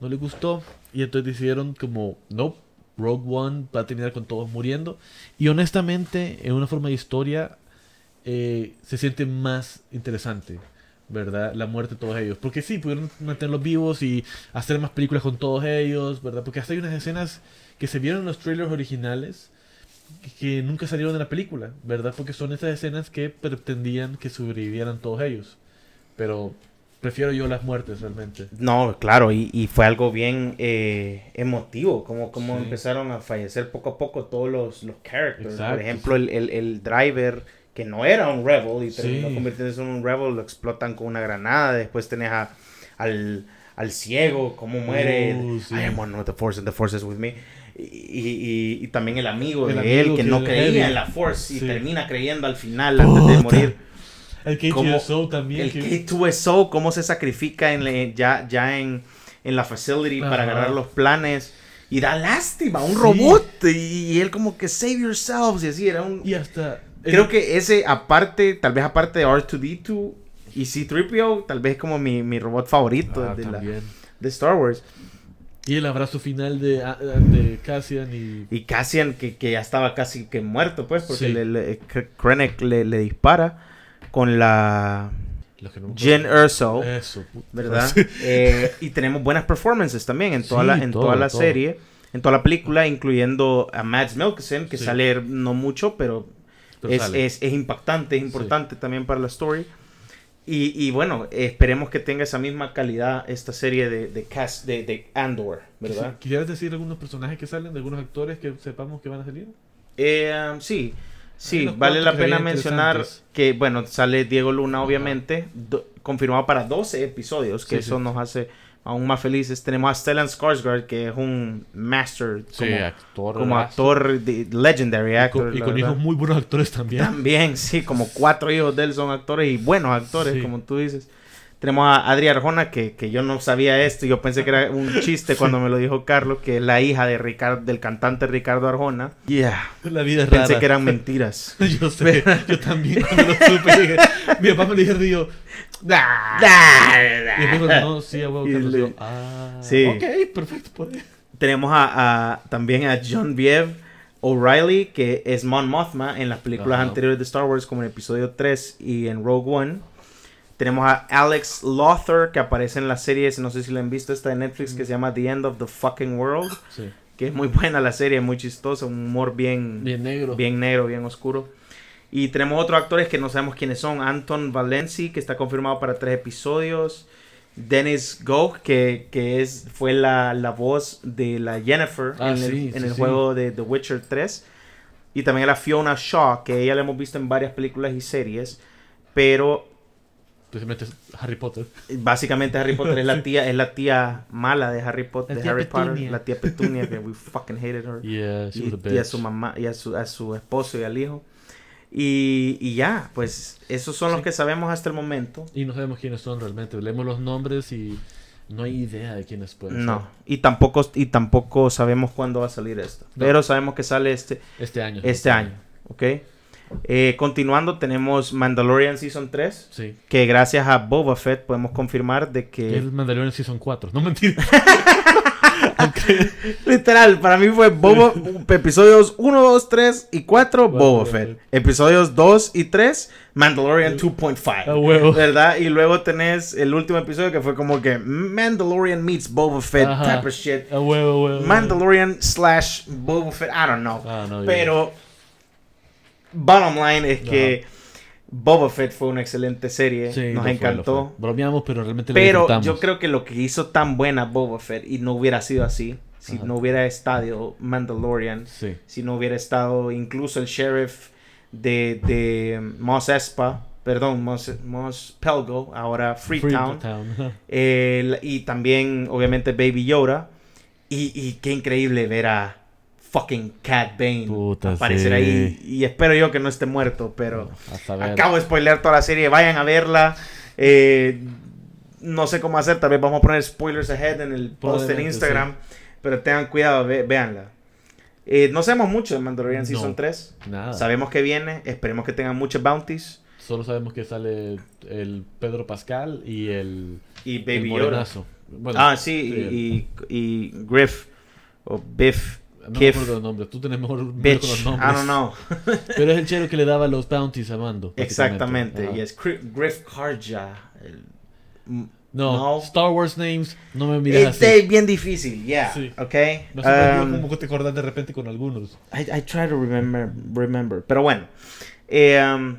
No le gustó. Y entonces decidieron como, no, Rogue One va a terminar con todos muriendo. Y honestamente, en una forma de historia, eh, se siente más interesante, ¿verdad? La muerte de todos ellos. Porque sí, pudieron mantenerlos vivos y hacer más películas con todos ellos, ¿verdad? Porque hasta hay unas escenas que se vieron en los trailers originales que- nunca salieron de la película, ¿verdad? Porque son esas escenas que pretendían que sobrevivieran todos ellos. Pero prefiero yo las muertes realmente. No, claro, y, y fue algo bien eh, emotivo, como, como Sí. empezaron a fallecer poco a poco todos los, los characters. Exacto, Por ejemplo, el, el, el driver, que no era un rebel y Sí. terminó convirtiéndose en un rebel, lo explotan con una granada. Después tenés a, al, al ciego, cómo muere. Uh, sí. I am one with the force and the force is with me. Y, y- y- también el amigo El de él, amigo que, que no creía en la force y Sí. termina creyendo al final antes de Puta. morir. El Como KTSO también. El que- K2SO, cómo se sacrifica en le- ya, ya en, en la facility para Ajá. agarrar los planes. Y da lástima, un Sí. robot. Y, y él como que save yourselves. Y así era un... y hasta... Creo que ese aparte, tal vez aparte de R2D2 y C3PO, tal vez como mi, mi robot favorito Ah, de, la- de Star Wars. Y el abrazo final de, de Cassian y... Y Cassian, que, que ya estaba casi que muerto, pues, porque Sí. le, le- Krennic le, le dispara con la que no Jen. Erso. Eso. ¿verdad? Eh, y tenemos buenas performances también en toda Sí, la, en todo, toda la todo. serie, en toda la película, incluyendo a Mads Mikkelsen, que Sí. sale no mucho, pero, Pero es, es, es impactante, es importante también para la story. Y, y bueno, esperemos que tenga esa misma calidad esta serie de, de cast de, de Andor, ¿verdad? ¿Quisieras decir algunos personajes que salen, de algunos actores que sepamos que van a salir? Eh, um, sí, sí, vale la pena mencionar que, bueno, sale Diego Luna, obviamente, do- confirmado para 12 episodios, que Sí, eso sí. nos hace aún más felices. Tenemos a Stellan Skarsgård, que es un master como, actor. como actor, de, legendary Y actor. con, y con hijos muy buenos actores también. También, sí, como cuatro hijos de él son actores y buenos actores, Sí. como tú dices. Tenemos a Adri Arjona, que, que yo no sabía esto, yo pensé que era un chiste cuando me lo dijo Carlos, que es la hija de Ricardo, del cantante Ricardo Arjona. Yeah. La vida es Pensé rara. que eran mentiras. Yo sé, yo también cuando lo supe dije, mi papá me lo dijo y después no, sí, a huevo, le- ah, Sí. ok, perfecto, pues. Tenemos a, a- también a John Viev O'Reilly, que es Mon Mothma en las películas Ajá. anteriores de Star Wars, como en episodio 3 y en Rogue One. Tenemos a Alex Lothar, que aparece en la serie, no sé si la han visto, esta de Netflix, que se llama The End of the Fucking World, Sí. que es muy buena la serie, muy chistosa, un humor bien, Bien negro. bien negro, bien oscuro. Y tenemos otros actores que no sabemos quiénes son. Anton Valenci, que está confirmado para tres episodios. Dennis Gough, que, que es, fue la, la voz de la Jennifer Ah, en sí, el, sí, en el sí. juego de The Witcher 3. Y también a la Fiona Shaw, que ella la hemos visto en varias películas y series. Pero Especialmente Harry Potter. básicamente Harry Potter es la tía, es la tía mala de Harry Potter, La de tía Harry Potter, Petunia. la tía Petunia, que we fucking hated her Yeah, she y, was a y a bitch. su mamá y a su, a su esposo y al hijo. Y, y ya, pues esos son los Sí. que sabemos hasta el momento. Y no sabemos quiénes son realmente. Leemos los nombres y no hay idea de quiénes pueden No, y tampoco y tampoco sabemos cuándo va a salir esto. No. Pero sabemos que sale este ser. Este año. este año, ¿ok? Eh, continuando tenemos Mandalorian Season 3, Sí. que gracias a Boba Fett podemos confirmar de Que que es Mandalorian Season 4. No mentira. literal, para mí fue Boba episodios 1, 2, 3 y 4 Boba Boba Fett. Episodios 2 y 3 Mandalorian 2.5. A huevo. ¿Verdad? Y luego tenés el último episodio que fue como que Mandalorian meets Boba Fett Ajá. type of shit. A huevo, huevo. Mandalorian slash Boba Fett, I don't know. Ah, no, Pero, bottom line es que Boba Fett fue una excelente serie. Sí, Nos encantó. fue. Bromeamos, pero realmente lo Pero yo creo que lo que hizo tan buena Boba Fett y no hubiera sido así si Ajá. no hubiera estado Mandalorian, Sí. si no hubiera estado incluso el sheriff de, de Mos Espa, perdón, Mos, Mos Pelgo, ahora Freetown, el- y también obviamente Baby Yoda. Y, y qué increíble ver a fucking Cat Bane Puta, aparecer sí. ahí. Y espero yo que no esté muerto, pero... Acabo de spoilear toda la serie, vayan a verla. Eh, no sé cómo hacer, tal vez vamos a poner spoilers ahead en el post en Instagram. Pero tengan cuidado, ve- véanla. Eh, no sabemos mucho de Mandalorian No. Season 3. Nada. Sabemos que viene, esperemos que tengan muchas bounties. Solo sabemos que sale el Pedro Pascal y el, Y el Baby. Bueno, Ah, sí, sí, y, y, y Griff. O Biff. No me acuerdo los nombres. Tú tenés mejor mejor con los I nombres. don't know. Pero es el chero que le daba los bounties a Mando. Exactamente. Y es Griff Karja. el- No, No. Star Wars names, no me mires así. Este es bien difícil, yeah. Sí. Ok. No sé Um, que te acordás de repente con algunos. I, I try to remember, remember. Pero bueno. Eh, um,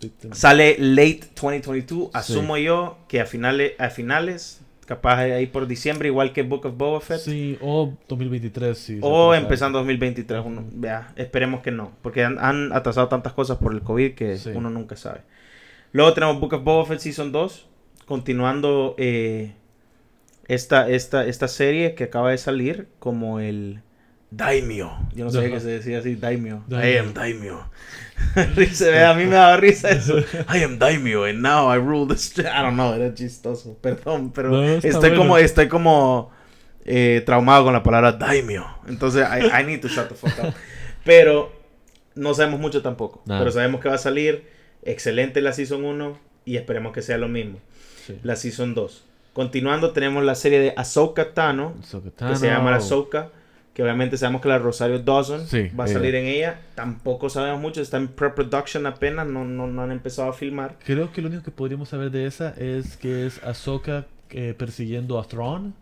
Sí, sale late 2022. Asumo yo que a finales, a finales, capaz ahí por diciembre, igual que Book of Boba Fett. Sí, o 2023, sí. O empezando 2023. Uno, vea, esperemos que no. Porque han, han atrasado tantas cosas por el COVID que Sí. uno nunca sabe. Luego tenemos Book of Boba Fett Season 2. Continuando eh, esta, esta, esta serie que acaba de salir como el Daimyo. Yo no sabía que se decía así, Daimyo. I Daimyo. am Daimyo. Risa, a mí me daba risa eso. I am Daimyo and now I rule this. I don't know, era chistoso. Perdón, pero No, estoy bueno. como, estoy como eh, traumado con la palabra Daimyo. Entonces, I, I need to shut the fuck up. Pero no sabemos mucho tampoco. Nada. Pero sabemos que va a salir. Excelente la Season 1 y esperemos que sea lo mismo. Sí. La Season 2. Continuando, tenemos la serie de Ahsoka Tano, que se llama Ahsoka. Que obviamente sabemos que la Rosario Dawson Sí, va a salir en ella. Tampoco sabemos mucho, está en pre-production apenas, no, no, no han empezado a filmar. Creo que lo único que podríamos saber de esa es que es Ahsoka eh, persiguiendo a Thrawn.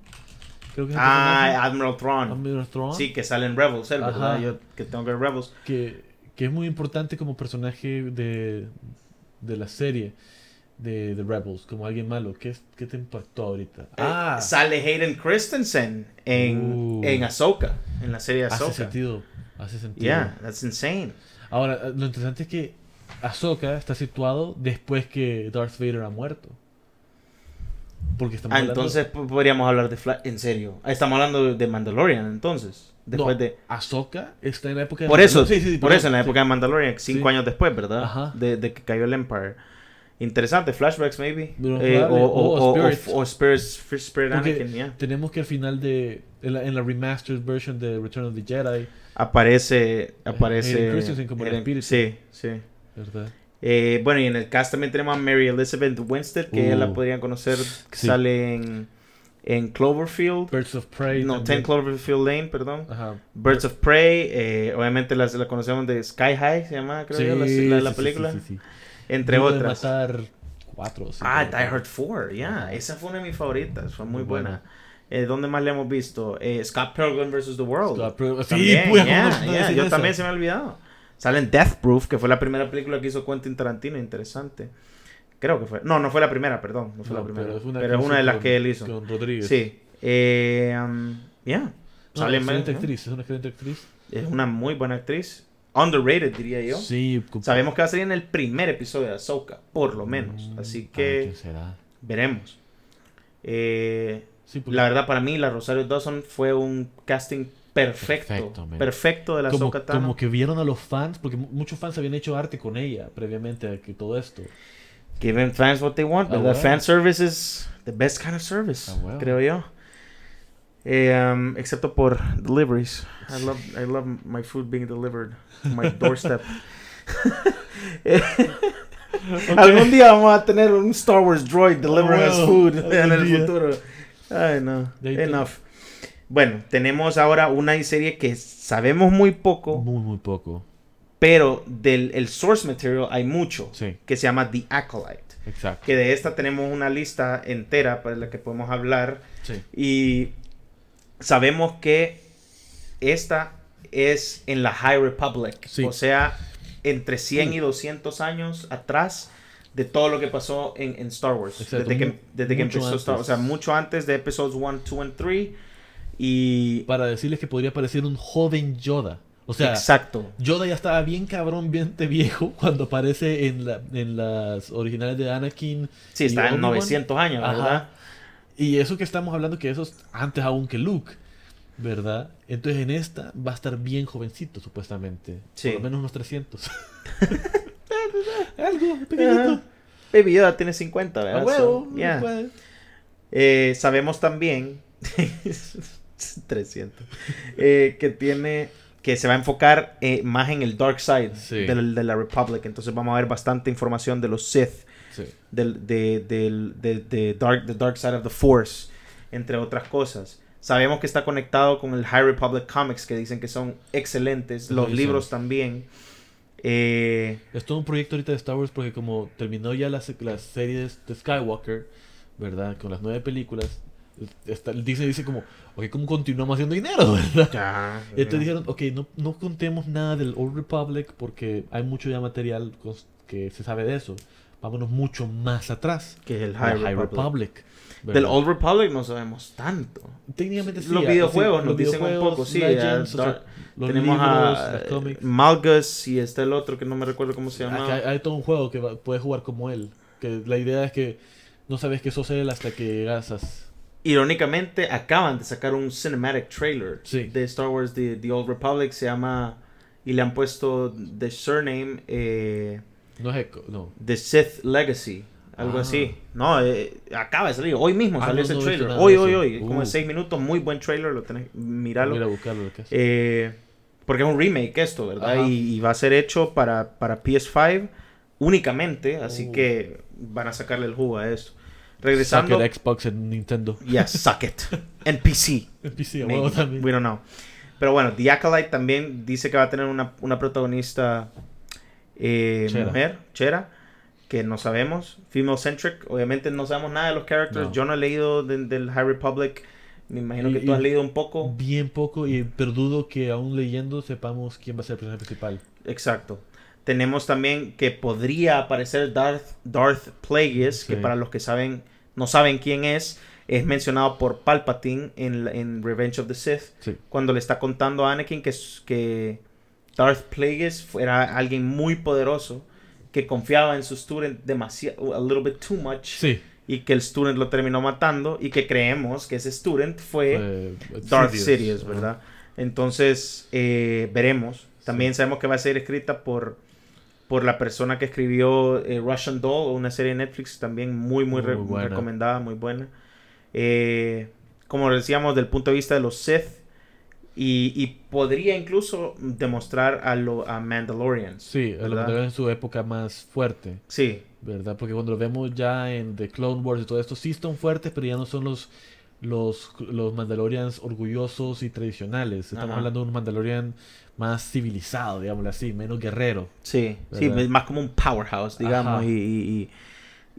Creo que es Ah. Admiral Thrawn. Admiral Thrawn. Sí, que sale en Rebels, él, ¿verdad? Ajá. Yo que tengo que ver Rebels. que, que es muy importante como personaje de, de la serie de, de Rebels, como alguien malo. ¿Qué, qué te impactó ahorita? Ah, sale Hayden Christensen en, Uh. en Ahsoka, en la serie hace Ahsoka. sentido. Hace sentido. Yeah, that's insane. Ahora, eh, lo interesante es que Ahsoka está situado después que Darth Vader ha muerto. Porque estamos Ah, hablando- entonces podríamos hablar de Flash. En serio. Estamos hablando de Mandalorian, entonces. Después No, de. Ahsoka está en la época de Por eso, Sí, sí, por eso, en la época de Mandalorian, cinco años después, ¿verdad? Ajá. De, de que cayó el Empire. Interesante, flashbacks, maybe. Eh, o, o, o Spirits. o- Spirits, Spirit Anakin, yeah. Tenemos que al final de. En la, en la remastered version de Return of the Jedi, Aparece. Aparece. Christensen como el espíritu. Sí, sí. ¿verdad? Eh, bueno, y en el cast también tenemos a Mary Elizabeth Winstead, que ella la Uh. podrían conocer. que Sí. Sale en, en Cloverfield. Birds of Prey. no, también. 10 Cloverfield Lane, perdón. Ajá. Birds of Prey. eh, obviamente la, la conocemos de Sky High, se llama, creo yo, la, la- la sí, sí, película. sí, sí, sí. Entre Duro de otras. matar cuatro o cinco. Ah, Die Hard 4, ya. Ajá. Esa fue una de mis favoritas, fue muy Muy buena. buena. Eh, ¿Dónde más le hemos visto? Eh, Scott Pilgrim vs. The World. Scott Pilgrim- Sí, También, pues, yeah, ¿cómo no yeah, Yo eso? también se me ha olvidado. Sale en Death Proof, que fue la primera película que hizo Quentin Tarantino, interesante. Creo que fue. No, no fue la primera, perdón. No fue No, la primera. pero es una, Pero es una de las con- que él hizo. Con Rodríguez. Sí. Eh, um, yeah. No, Sale en- excelente actriz, es una excelente actriz. Es una muy buena actriz. Underrated, diría yo. Sí, Sabemos que va a salir en el primer episodio de Ahsoka, por lo menos. Mm, Así que veremos. Eh, Sí, la verdad, para mí, la Rosario Dawson fue un casting perfecto. Perfecto, de la como, Ahsoka Tano. como que vieron a los fans, porque mu- muchos fans habían hecho arte con ella previamente a que todo esto. Giving fans what they want, Ah, bueno. Fan service is the best kind of service, Ah, bueno. creo yo. Eh, um, excepto por deliveries. I love, I love my food being delivered to my doorstep. Algún día vamos a tener un Star Wars droid delivering Ah, us food en el día. futuro. Ay, no. Enough. Bueno, tenemos ahora una serie que sabemos muy poco, Muy, muy poco. pero del el source material hay mucho, Sí, que se llama The Acolyte. exacto. Que de esta tenemos una lista entera para la que podemos hablar. Sí. Y sabemos que esta es en la High Republic. Sí. O sea, entre 100 y 200 años atrás de todo lo que pasó en, en Star Wars. Exacto, desde que, desde que empezó Star Wars. O sea, antes. mucho antes de episodios 1, 2 y 3. Y... Para decirles que podría parecer un joven Yoda. O sea, exacto. Yoda ya estaba bien cabrón, bien de viejo cuando aparece en, la- en las originales de Anakin. Sí, está en Obi-Wan. 900 años, Ajá. Y eso que estamos hablando que eso es antes aún que Luke, ¿verdad? Entonces en esta va a estar bien jovencito, supuestamente. Sí. Por lo menos unos 300. Algo pequeñito. Ajá. Baby Yoda tiene 50, A ¿verdad? huevo. So, yeah. pues. Eh, sabemos también 300 eh, que tiene que se va a enfocar eh, más en el dark side Sí. del- de la Republic entonces vamos a ver bastante información de los Sith Sí. del de, del- de- de dark, the dark side of the Force entre otras cosas sabemos que está conectado con el High Republic Comics que dicen que son excelentes los Buenísimos. libros también Eh, Es todo un proyecto ahorita de Star Wars porque como terminó ya las, las series de Skywalker, ¿verdad? Con las nueve películas, está, Disney dice como, ok, ¿cómo continuamos haciendo dinero, verdad? ya, Entonces dijeron, ok, no, no contemos nada del Old Republic porque hay mucho ya material que se sabe de eso. Vámonos mucho más atrás. que es el High, High Republic. Republic. Del. Old Republic no sabemos tanto. Técnicamente sí. los ah, videojuegos sí, nos los dicen un videojuegos, poco, sí, Legends, o sea, Dark- los Tenemos libros, a los. Malgus y está el otro que no me recuerdo cómo se llama. Hay, hay todo un juego que va- puedes jugar como él. Que la idea es que no sabes que sos él hasta que llegas. Irónicamente, acaban de sacar un cinematic trailer Sí. de Star Wars The, The Old Republic. Se llama. Y le han puesto The Surname eh, No es Echo, no. The Sith Legacy. Algo Ah. así. No, eh, acaba de salir. Hoy mismo Ah, salió no, ese no trailer. Hoy, hoy, hoy. Como Uh. en 6 minutos. Muy buen trailer. Lo tenés. Míralo. Voy a buscarlo. Eh, porque es un remake esto, ¿verdad? Y, y va a ser hecho para, para PS5 únicamente, así Uh. que van a sacarle el jugo a esto. Suck Regresando... it, Xbox en Nintendo. Yeah, suck it. En PC. En PC, a maybe. también. We don't know. Pero bueno, The Acolyte también dice que va a tener una, una protagonista eh, Chera. mujer, Chera, que no sabemos. Female centric. Obviamente no sabemos nada de los characters. No. Yo no he leído de- del High Republic. Me imagino Y- que tú has leído un poco. Bien poco, y pero dudo que aún leyendo sepamos quién va a ser el personaje principal. Exacto. Tenemos también que podría aparecer Darth, Darth Plagueis, que para los que saben, no saben quién es, es mencionado por Palpatine en, en Revenge of the Sith, Sí. cuando le está contando a Anakin que Darth Plagueis fuera alguien muy poderoso, que confiaba en su student demasiado, a little bit too much, Sí. y que el student lo terminó matando, y que creemos que ese student fue... eh, Darth Sidious. Ajá. ¿verdad? Entonces, eh, veremos. También sabemos que va a ser escrita por, por la persona que escribió eh, Russian Doll, una serie de Netflix también muy, muy, Muy re- buena. recomendada, muy buena. Eh, como decíamos, del punto de vista de los Sith, y, y podría incluso demostrar a, lo, a Mandalorians. Sí, a mejor en su época más fuerte, Sí, ¿verdad? Porque cuando lo vemos ya en The Clone Wars y todo esto, sí son fuertes, pero ya no son los los, los Mandalorians orgullosos y tradicionales. Estamos Ajá. hablando de un Mandalorian más civilizado, digámoslo así, menos guerrero. sí, sí, ¿Verdad? es más como un powerhouse, digamos, y- y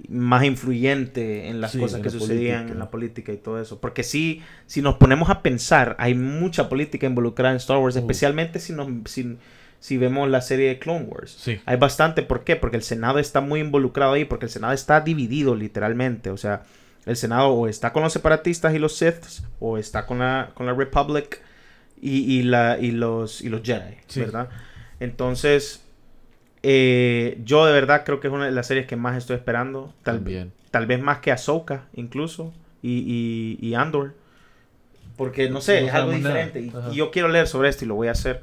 más influyente en las Sí, cosas en que la sucedían política. en la política y todo eso. Porque sí, si nos ponemos a pensar, hay mucha política involucrada en Star Wars, Uh. especialmente si, nos, si, si vemos la serie de Clone Wars. Sí. Hay bastante, ¿por qué? Porque el Senado está muy involucrado ahí, porque el Senado está dividido literalmente, o sea, el Senado o está con los separatistas y los Siths, o está con la, con la Republic y, y la, y, los, y los Jedi, Sí. ¿verdad? Entonces, eh, yo de verdad creo que es una de las series que más estoy esperando, tal, También. tal vez más que Ahsoka incluso, y, y, y Andor, porque no sé, No es algo diferente, y- yo quiero leer sobre esto y lo voy a hacer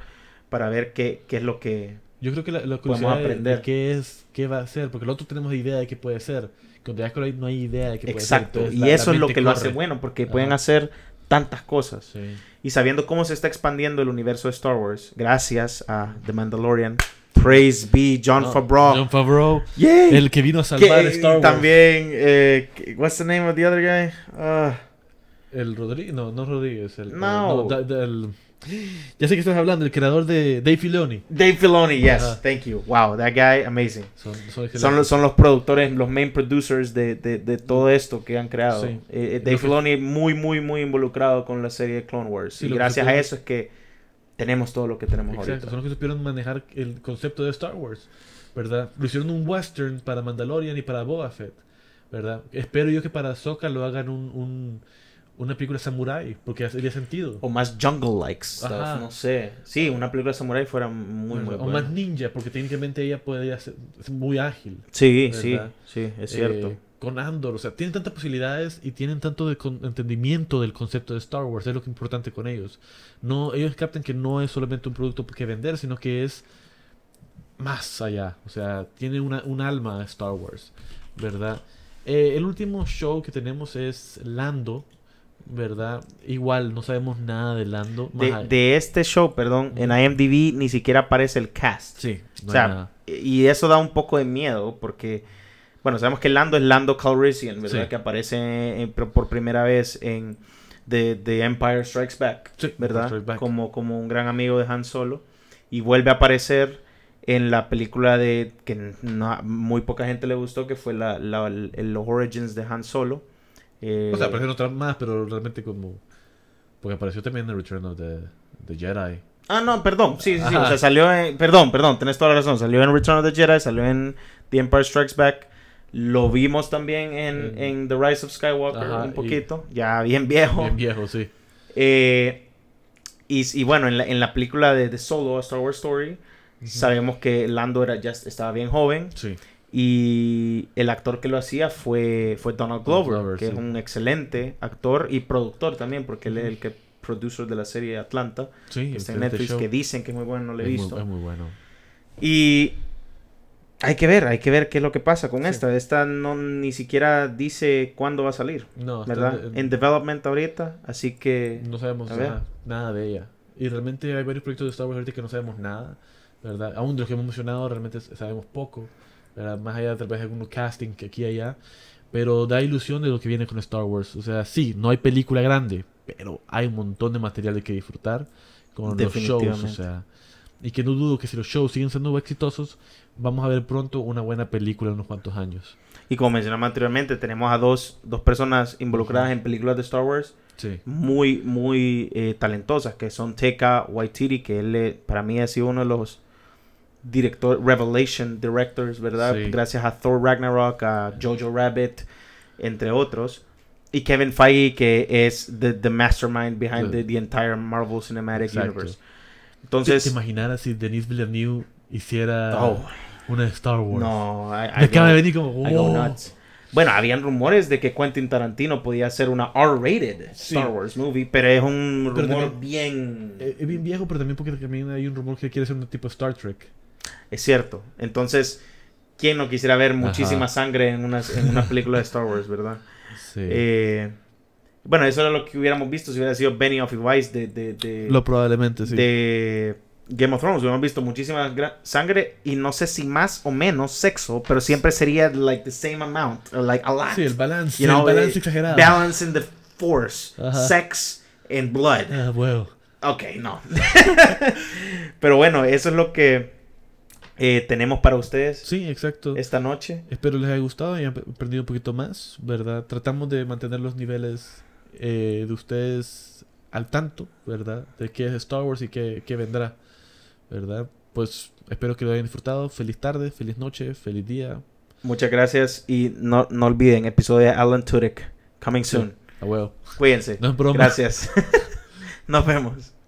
para ver qué, qué es lo que... Yo creo que la, la Podemos curiosidad de- aprender. de qué es, qué va a ser, porque nosotros tenemos idea de qué puede ser. Con The Acolyte no hay idea de qué puede ser. Exacto, y la- la eso es lo que lo hace bueno, porque Ajá. pueden hacer tantas cosas. Sí. Y sabiendo cómo se está expandiendo el universo de Star Wars, gracias a The Mandalorian, praise be John No, Favreau. John Favreau, Yay. el que vino a Que, salvar Star Wars. También, eh, what's the name of the other guy? Ah, El Rodríguez, no, no Rodríguez. El, No. el- el- ya sé que estás hablando, el creador de Dave Filoni. Dave Filoni, yes, Ajá. thank you. Wow, that guy, amazing. Son, son excelentes. Son los, son los productores, los main producers de, de, de todo esto que han creado. Sí. Eh, eh, Dave que- Filoni muy, muy, muy involucrado con la serie de Clone Wars. Sí, y que gracias a eso es que tenemos todo lo que tenemos Exacto, ahorita. son los que supieron manejar el concepto de Star Wars, ¿verdad? Lo hicieron un western para Mandalorian y para Boba Fett, ¿verdad? Espero yo que para Ahsoka lo hagan un, un- una película samurai, porque haría sentido. O más jungle-like stuff, Ajá. no sé. Sí, una película de samurai fuera muy, muy o buena. más ninja, porque técnicamente ella podría ser muy ágil. Sí, sí, sí, es cierto. Eh, con Andor, o sea, tienen tantas posibilidades y tienen tanto de entendimiento del concepto de Star Wars, es lo que es importante con ellos. No, ellos captan que no es solamente un producto que vender, sino que es más allá, o sea, tiene una, un alma Star Wars, ¿verdad? Eh, el último show que tenemos es Lando, ¿verdad? Igual no sabemos nada de Lando. más de, este show, perdón, en IMDb ni siquiera aparece el cast. Sí, no o sea. Y eso da un poco de miedo porque, bueno, sabemos que Lando es Lando Calrissian, ¿verdad? Sí. Que aparece en- por primera vez en The, The Empire Strikes Back, Sí, ¿verdad? Strikes Back. Como, como un gran amigo de Han Solo. Y vuelve a aparecer en la película de que no- muy poca gente le gustó, que fue la, la- el- Origins de Han Solo. Eh, O sea, aparecieron otras más, pero realmente como... Porque apareció también en Return of the, the Jedi. Ah, no, perdón. Sí, sí, sí. O sea, salió en. Perdón, perdón, tenés toda la razón. Salió en Return of the Jedi, salió en The Empire Strikes Back. Lo vimos también en, En- The Rise of Skywalker Ajá, un y- poquito. Ya bien viejo. Bien viejo, sí. Eh, y, y bueno, en la, en la película de The Solo, A Star Wars Story, sabemos que Lando era, ya estaba bien joven. Sí. Y el actor que lo hacía fue, fue Donald Donald Glover, que sí. es un excelente actor y productor también, porque él es el que producer de la serie Atlanta, Sí, que está en Netflix, show. que dicen que es muy bueno, no lo he es, visto. Muy, es muy bueno. Y hay que ver, hay que ver qué es lo que pasa con Sí. esta. Esta no ni siquiera dice cuándo va a salir, No, está ¿verdad? en- En development ahorita, así que no sabemos nada, nada de ella. Y realmente hay varios proyectos de Star Wars ahorita que no sabemos nada, ¿verdad? Aún de los que hemos mencionado realmente sabemos poco, ¿verdad? Más allá tal vez de algunos casting que aquí y allá. Pero da ilusión de lo que viene con Star Wars. O sea, sí, no hay película grande, pero hay un montón de material de que disfrutar con los shows. O sea, y que no dudo que si los shows siguen siendo exitosos, vamos a ver pronto una buena película en unos cuantos años. y como mencionamos anteriormente, tenemos a dos, dos personas involucradas en películas de Star Wars Sí. muy, muy eh, talentosas, que son Taika Waititi, que él eh, para mí ha sido uno de los director Revelation directors, ¿verdad? Sí. Gracias a Thor Ragnarok, a Jojo Rabbit, entre otros. Y Kevin Feige, que es the, the mastermind behind the, the entire Marvel Cinematic Exacto. Universe. ¿Te, Entonces, te imaginas si Denis Villeneuve hiciera oh, una de Star Wars? no, I, I go- de venir como... I go "Oh". nuts. Bueno, habían rumores de que Quentin Tarantino podía hacer una R-rated Sí. Star Wars movie, pero es un rumor también- bien... Eh, Es bien viejo, pero también porque también hay un rumor que quiere ser un tipo Star Trek. Es cierto. Entonces, ¿quién no quisiera ver muchísima sangre en una, en una película de Star Wars, verdad? Sí. Eh, bueno, eso era lo que hubiéramos visto si hubiera sido Benny of Weiss de, de, de, Lo probablemente, sí. de Game of Thrones. Hubiéramos visto muchísima sangre y no sé si más o menos sexo, pero siempre sería like the same amount, or like a lot. Sí, el balance, You know, el balance eh, exagerado. Balance in the force, Ajá. sex and blood. Ah, bueno. Ok, no. Pero bueno, eso es lo que eh, tenemos para ustedes Sí, exacto. esta noche. Espero les haya gustado y hayan aprendido un poquito más, ¿verdad? Tratamos de mantener los niveles eh, de ustedes al tanto, ¿verdad? De qué es Star Wars y qué, qué vendrá, ¿verdad? Pues espero que lo hayan disfrutado. Feliz tarde, feliz noche, feliz día. Muchas gracias y no, no olviden, episodio de Alan Tudyk, coming soon. A huevo. Cuídense. No es broma. Gracias. Nos vemos.